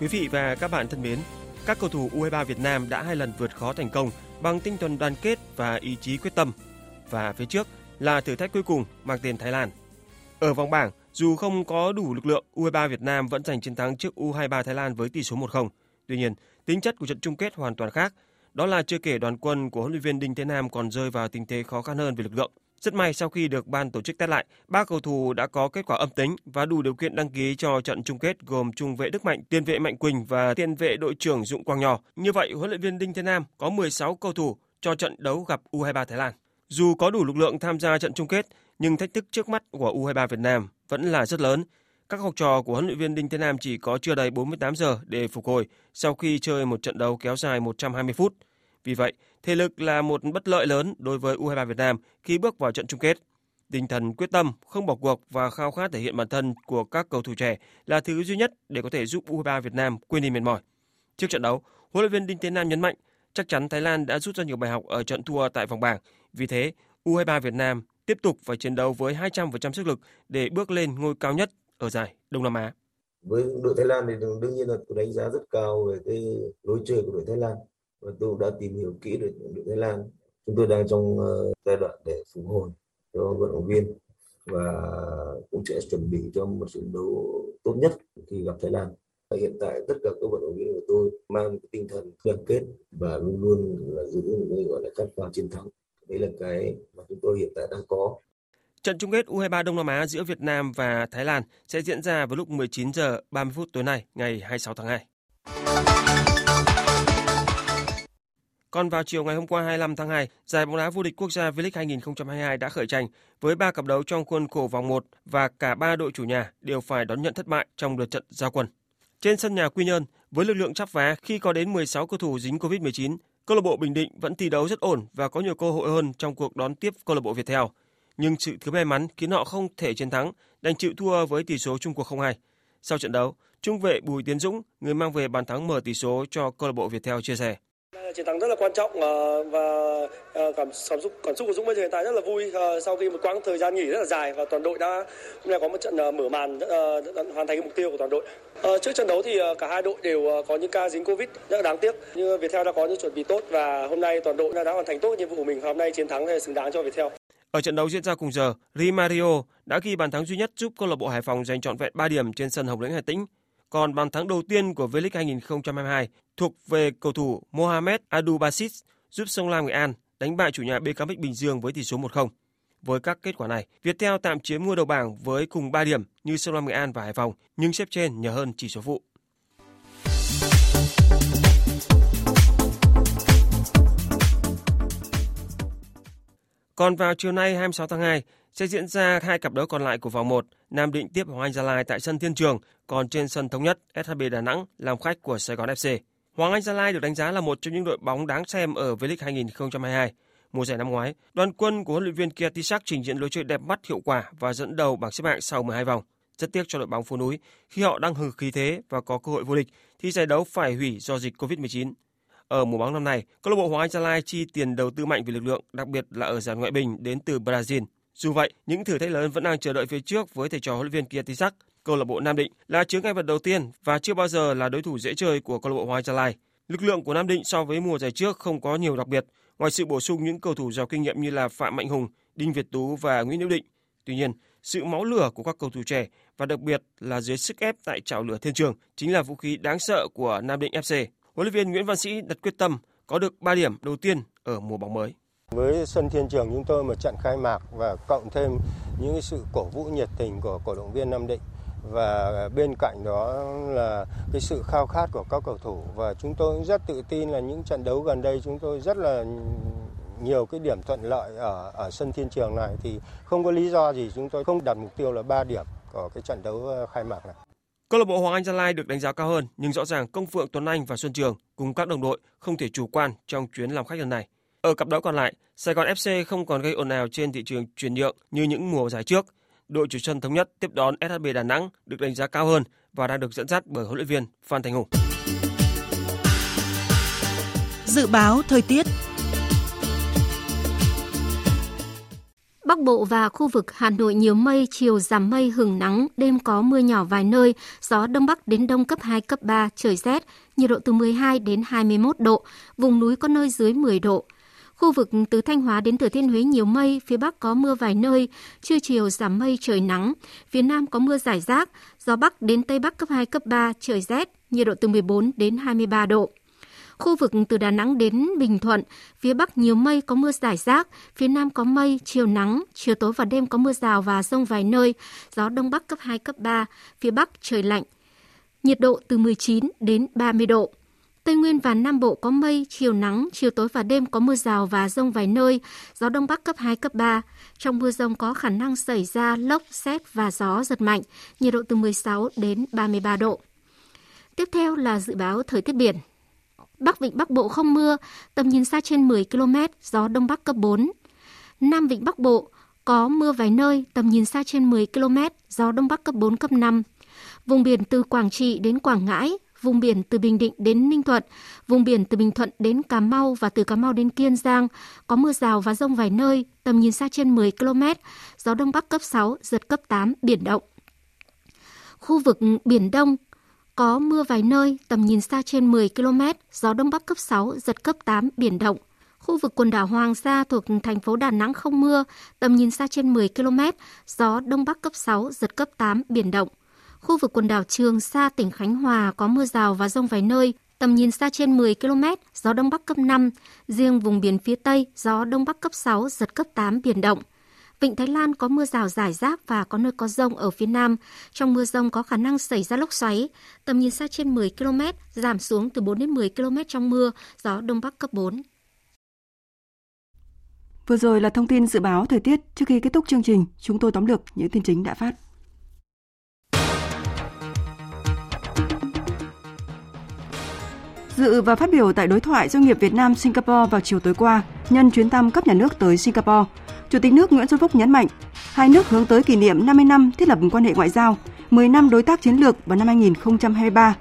Quý vị và các bạn thân mến, các cầu thủ U23 Việt Nam đã hai lần vượt khó thành công bằng tinh thần đoàn kết và ý chí quyết tâm. Và phía trước là thử thách cuối cùng mang tên Thái Lan. Ở vòng bảng, dù không có đủ lực lượng, U23 Việt Nam vẫn giành chiến thắng trước U23 Thái Lan với tỷ số 1-0. Tuy nhiên, tính chất của trận chung kết hoàn toàn khác đó là chưa kể đoàn quân của huấn luyện viên Đinh Thế Nam còn rơi vào tình thế khó khăn hơn về lực lượng. Rất may sau khi được ban tổ chức test lại, ba cầu thủ đã có kết quả âm tính và đủ điều kiện đăng ký cho trận chung kết gồm trung vệ Đức Mạnh, tiền vệ Mạnh Quỳnh và tiền vệ đội trưởng Dụng Quang Nhỏ Như vậy, huấn luyện viên Đinh Thế Nam có 16 cầu thủ cho trận đấu gặp U23 Thái Lan. Dù có đủ lực lượng tham gia trận chung kết, nhưng thách thức trước mắt của U23 Việt Nam vẫn là rất lớn các học trò của huấn luyện viên Đinh Thế Nam chỉ có chưa đầy 48 giờ để phục hồi sau khi chơi một trận đấu kéo dài 120 phút. Vì vậy, thể lực là một bất lợi lớn đối với U23 Việt Nam khi bước vào trận chung kết. Tinh thần quyết tâm, không bỏ cuộc và khao khát thể hiện bản thân của các cầu thủ trẻ là thứ duy nhất để có thể giúp U23 Việt Nam quên đi mệt mỏi. Trước trận đấu, huấn luyện viên Đinh Tiến Nam nhấn mạnh chắc chắn Thái Lan đã rút ra nhiều bài học ở trận thua tại vòng bảng. Vì thế, U23 Việt Nam tiếp tục phải chiến đấu với 200% sức lực để bước lên ngôi cao nhất ở giải Đông Nam Á.
Với đội Thái Lan thì đương nhiên là tôi đánh giá rất cao về cái lối chơi của đội Thái Lan và tôi đã tìm hiểu kỹ được đội Thái Lan. Chúng tôi đang trong uh, giai đoạn để phục hồi cho vận động viên và cũng sẽ chuẩn bị cho một trận đấu tốt nhất khi gặp Thái Lan. Hiện tại tất cả các vận động viên của tôi mang cái tinh thần đoàn kết và luôn luôn là giữ cái gọi là khát vọng chiến thắng. Đấy là cái mà chúng tôi hiện tại đang có.
Trận chung kết U23 Đông Nam Á giữa Việt Nam và Thái Lan sẽ diễn ra vào lúc 19 giờ 30 phút tối nay, ngày 26 tháng 2. Còn vào chiều ngày hôm qua 25 tháng 2, giải bóng đá vô địch quốc gia V-League 2022 đã khởi tranh với 3 cặp đấu trong khuôn khổ vòng 1 và cả 3 đội chủ nhà đều phải đón nhận thất bại trong lượt trận giao quân. Trên sân nhà Quy Nhơn, với lực lượng chắp vé khi có đến 16 cầu thủ dính Covid-19, câu lạc bộ Bình Định vẫn thi đấu rất ổn và có nhiều cơ hội hơn trong cuộc đón tiếp câu lạc bộ Viettel. Nhưng sự thiếu may mắn khiến họ không thể chiến thắng, đành chịu thua với tỷ số chung cuộc 0-2. Sau trận đấu, trung vệ Bùi Tiến Dũng, người mang về bàn thắng mở tỷ số cho câu lạc bộ Viettel chia sẻ.
Chiến thắng rất là quan trọng ờ, và ờ, cảm cảm xúc cảm xúc của Dũng bây giờ hiện tại rất là vui ờ, sau khi một quãng thời gian nghỉ rất là dài và toàn đội đã hôm nay có một trận mở màn hoàn thành mục tiêu của toàn đội. Trước trận đấu thì cả hai đội đều có những ca dính Covid rất là đáng tiếc nhưng Viettel đã có những chuẩn bị tốt và hôm nay toàn đội đã hoàn thành tốt nhiệm vụ của mình hôm nay chiến thắng thì xứng đáng cho Viettel.
Ở trận đấu diễn ra cùng giờ, Rimario đã ghi bàn thắng duy nhất giúp câu lạc bộ Hải Phòng giành trọn vẹn 3 điểm trên sân Hồng Lĩnh Hà Tĩnh còn bàn thắng đầu tiên của V-League 2022 thuộc về cầu thủ Mohamed Adubasit giúp Sông Lam Nghệ An đánh bại chủ nhà BKM Bình Dương với tỷ số 1-0. Với các kết quả này, Viettel tạm chiếm ngôi đầu bảng với cùng 3 điểm như Sông Lam Nghệ An và Hải Phòng, nhưng xếp trên nhờ hơn chỉ số phụ. Còn vào chiều nay 26 tháng 2 sẽ diễn ra hai cặp đấu còn lại của vòng 1. Nam Định tiếp Hoàng Anh Gia Lai tại sân Thiên Trường, còn trên sân Thống Nhất, SHB Đà Nẵng làm khách của Sài Gòn FC. Hoàng Anh Gia Lai được đánh giá là một trong những đội bóng đáng xem ở V-League 2022. Mùa giải năm ngoái, đoàn quân của huấn luyện viên Kia Tisak trình diễn lối chơi đẹp mắt hiệu quả và dẫn đầu bảng xếp hạng sau 12 vòng. Rất tiếc cho đội bóng phố núi khi họ đang hừng khí thế và có cơ hội vô địch thì giải đấu phải hủy do dịch Covid-19. Ở mùa bóng năm nay, câu lạc bộ Hoàng Anh Gia Lai chi tiền đầu tư mạnh về lực lượng, đặc biệt là ở giải ngoại bình đến từ Brazil. Dù vậy, những thử thách lớn vẫn đang chờ đợi phía trước với thầy trò huấn luyện viên Kia Tisak. Câu lạc bộ Nam Định là chướng ngại vật đầu tiên và chưa bao giờ là đối thủ dễ chơi của câu lạc bộ Hoàng Gia Lai. Lực lượng của Nam Định so với mùa giải trước không có nhiều đặc biệt, ngoài sự bổ sung những cầu thủ giàu kinh nghiệm như là Phạm Mạnh Hùng, Đinh Việt Tú và Nguyễn Hữu Định. Tuy nhiên, sự máu lửa của các cầu thủ trẻ và đặc biệt là dưới sức ép tại chảo lửa thiên trường chính là vũ khí đáng sợ của Nam Định FC. Huấn luyện viên Nguyễn Văn Sĩ đặt quyết tâm có được 3 điểm đầu tiên ở mùa bóng mới.
Với sân Thiên Trường chúng tôi một trận khai mạc và cộng thêm những sự cổ vũ nhiệt tình của cổ động viên Nam Định và bên cạnh đó là cái sự khao khát của các cầu thủ và chúng tôi rất tự tin là những trận đấu gần đây chúng tôi rất là nhiều cái điểm thuận lợi ở ở sân Thiên Trường này thì không có lý do gì chúng tôi không đặt mục tiêu là 3 điểm của cái trận đấu ờ, khai mạc này.
Câu lạc bộ Hoàng Anh Gia Lai được đánh giá cao hơn, nhưng rõ ràng Công Phượng Tuấn Anh và Xuân Trường cùng các đồng đội không thể chủ quan trong chuyến làm khách lần này. Ở cặp đấu còn lại, Sài Gòn FC không còn gây ồn ào trên thị trường chuyển nhượng như những mùa giải trước. Đội chủ sân thống nhất tiếp đón SHB Đà Nẵng được đánh giá cao hơn và đang được dẫn dắt bởi huấn luyện viên Phan Thành Hùng.
Dự báo thời tiết
Bắc Bộ và khu vực Hà Nội nhiều mây, chiều giảm mây hừng nắng, đêm có mưa nhỏ vài nơi, gió đông bắc đến đông cấp 2, cấp 3, trời rét, nhiệt độ từ 12 đến 21 độ, vùng núi có nơi dưới 10 độ. Khu vực từ Thanh Hóa đến Thừa Thiên Huế nhiều mây, phía Bắc có mưa vài nơi, trưa chiều giảm mây trời nắng, phía Nam có mưa rải rác, gió Bắc đến Tây Bắc cấp 2, cấp 3, trời rét, nhiệt độ từ 14 đến 23 độ. Khu vực từ Đà Nẵng đến Bình Thuận, phía Bắc nhiều mây có mưa rải rác, phía Nam có mây, chiều nắng, chiều tối và đêm có mưa rào và rông vài nơi, gió Đông Bắc cấp 2, cấp 3, phía Bắc trời lạnh. Nhiệt độ từ 19 đến 30 độ. Tây Nguyên và Nam Bộ có mây, chiều nắng, chiều tối và đêm có mưa rào và rông vài nơi, gió Đông Bắc cấp 2, cấp 3. Trong mưa rông có khả năng xảy ra lốc, xét và gió giật mạnh, nhiệt độ từ 16 đến 33 độ. Tiếp theo là dự báo thời tiết biển. Bắc Vịnh Bắc Bộ không mưa, tầm nhìn xa trên 10 km, gió Đông Bắc cấp 4. Nam Vịnh Bắc Bộ có mưa vài nơi, tầm nhìn xa trên 10 km, gió Đông Bắc cấp 4, cấp 5. Vùng biển từ Quảng Trị đến Quảng Ngãi, vùng biển từ Bình Định đến Ninh Thuận, vùng biển từ Bình Thuận đến Cà Mau và từ Cà Mau đến Kiên Giang có mưa rào và rông vài nơi, tầm nhìn xa trên 10 km, gió Đông Bắc cấp 6, giật cấp 8, biển động. Khu vực Biển Đông có mưa vài nơi, tầm nhìn xa trên 10 km, gió Đông Bắc cấp 6, giật cấp 8, biển động. Khu vực quần đảo Hoàng Sa thuộc thành phố Đà Nẵng không mưa, tầm nhìn xa trên 10 km, gió Đông Bắc cấp 6, giật cấp 8, biển động. Khu vực quần đảo Trường Sa, tỉnh Khánh Hòa có mưa rào và rông vài nơi, tầm nhìn xa trên 10 km, gió Đông Bắc cấp 5. Riêng vùng biển phía Tây, gió Đông Bắc cấp 6, giật cấp 8, biển động. Vịnh Thái Lan có mưa rào rải rác và có nơi có rông ở phía Nam. Trong mưa rông có khả năng xảy ra lốc xoáy. Tầm nhìn xa trên 10 km, giảm xuống từ 4 đến 10 km trong mưa, gió Đông Bắc cấp 4.
Vừa rồi là thông tin dự báo thời tiết. Trước khi kết thúc chương trình, chúng tôi tóm lược những tin chính đã phát. Dự và phát biểu tại đối thoại doanh nghiệp Việt Nam Singapore vào chiều tối qua, nhân chuyến thăm cấp nhà nước tới Singapore, Chủ tịch nước Nguyễn Xuân Phúc nhấn mạnh, hai nước hướng tới kỷ niệm 50 năm thiết lập quan hệ ngoại giao, 10 năm đối tác chiến lược vào năm 2023.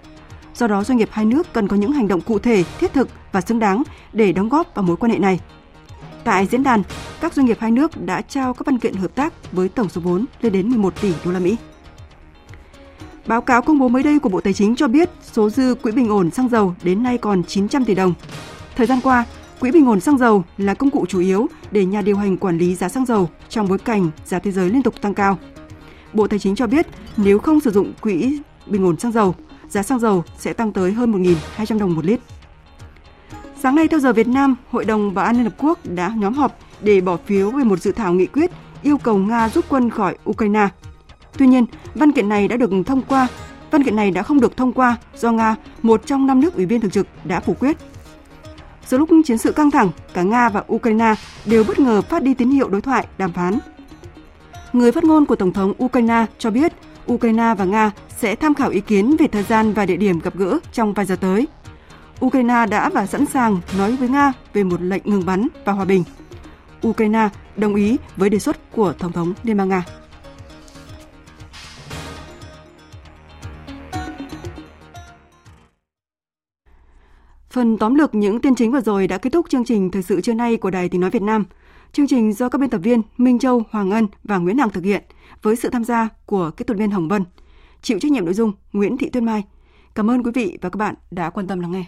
Do đó, doanh nghiệp hai nước cần có những hành động cụ thể, thiết thực và xứng đáng để đóng góp vào mối quan hệ này. Tại diễn đàn, các doanh nghiệp hai nước đã trao các văn kiện hợp tác với tổng số vốn lên đến 11 tỷ đô la Mỹ. Báo cáo công bố mới đây của Bộ Tài chính cho biết số dư quỹ bình ổn xăng dầu đến nay còn 900 tỷ đồng. Thời gian qua, quỹ bình ổn xăng dầu là công cụ chủ yếu để nhà điều hành quản lý giá xăng dầu trong bối cảnh giá thế giới liên tục tăng cao. Bộ Tài chính cho biết nếu không sử dụng quỹ bình ổn xăng dầu, giá xăng dầu sẽ tăng tới hơn 1.200 đồng một lít. Sáng nay theo giờ Việt Nam, Hội đồng Bảo an Liên Hợp Quốc đã nhóm họp để bỏ phiếu về một dự thảo nghị quyết yêu cầu Nga rút quân khỏi Ukraine. Tuy nhiên, văn kiện này đã được thông qua. Văn kiện này đã không được thông qua do Nga, một trong năm nước ủy viên thường trực, đã phủ quyết. Giữa lúc chiến sự căng thẳng, cả Nga và Ukraine đều bất ngờ phát đi tín hiệu đối thoại, đàm phán. Người phát ngôn của Tổng thống Ukraine cho biết Ukraine và Nga sẽ tham khảo ý kiến về thời gian và địa điểm gặp gỡ trong vài giờ tới. Ukraine đã và sẵn sàng nói với Nga về một lệnh ngừng bắn và hòa bình. Ukraine đồng ý với đề xuất của Tổng thống Liên bang Nga. Phần tóm lược những tin chính vừa rồi đã kết thúc chương trình thời sự trưa nay của Đài Tiếng nói Việt Nam. Chương trình do các biên tập viên Minh Châu, Hoàng Ân và Nguyễn Hằng thực hiện với sự tham gia của kỹ thuật viên Hồng Vân. Chịu trách nhiệm nội dung Nguyễn Thị Tuyên Mai. Cảm ơn quý vị và các bạn đã quan tâm lắng nghe.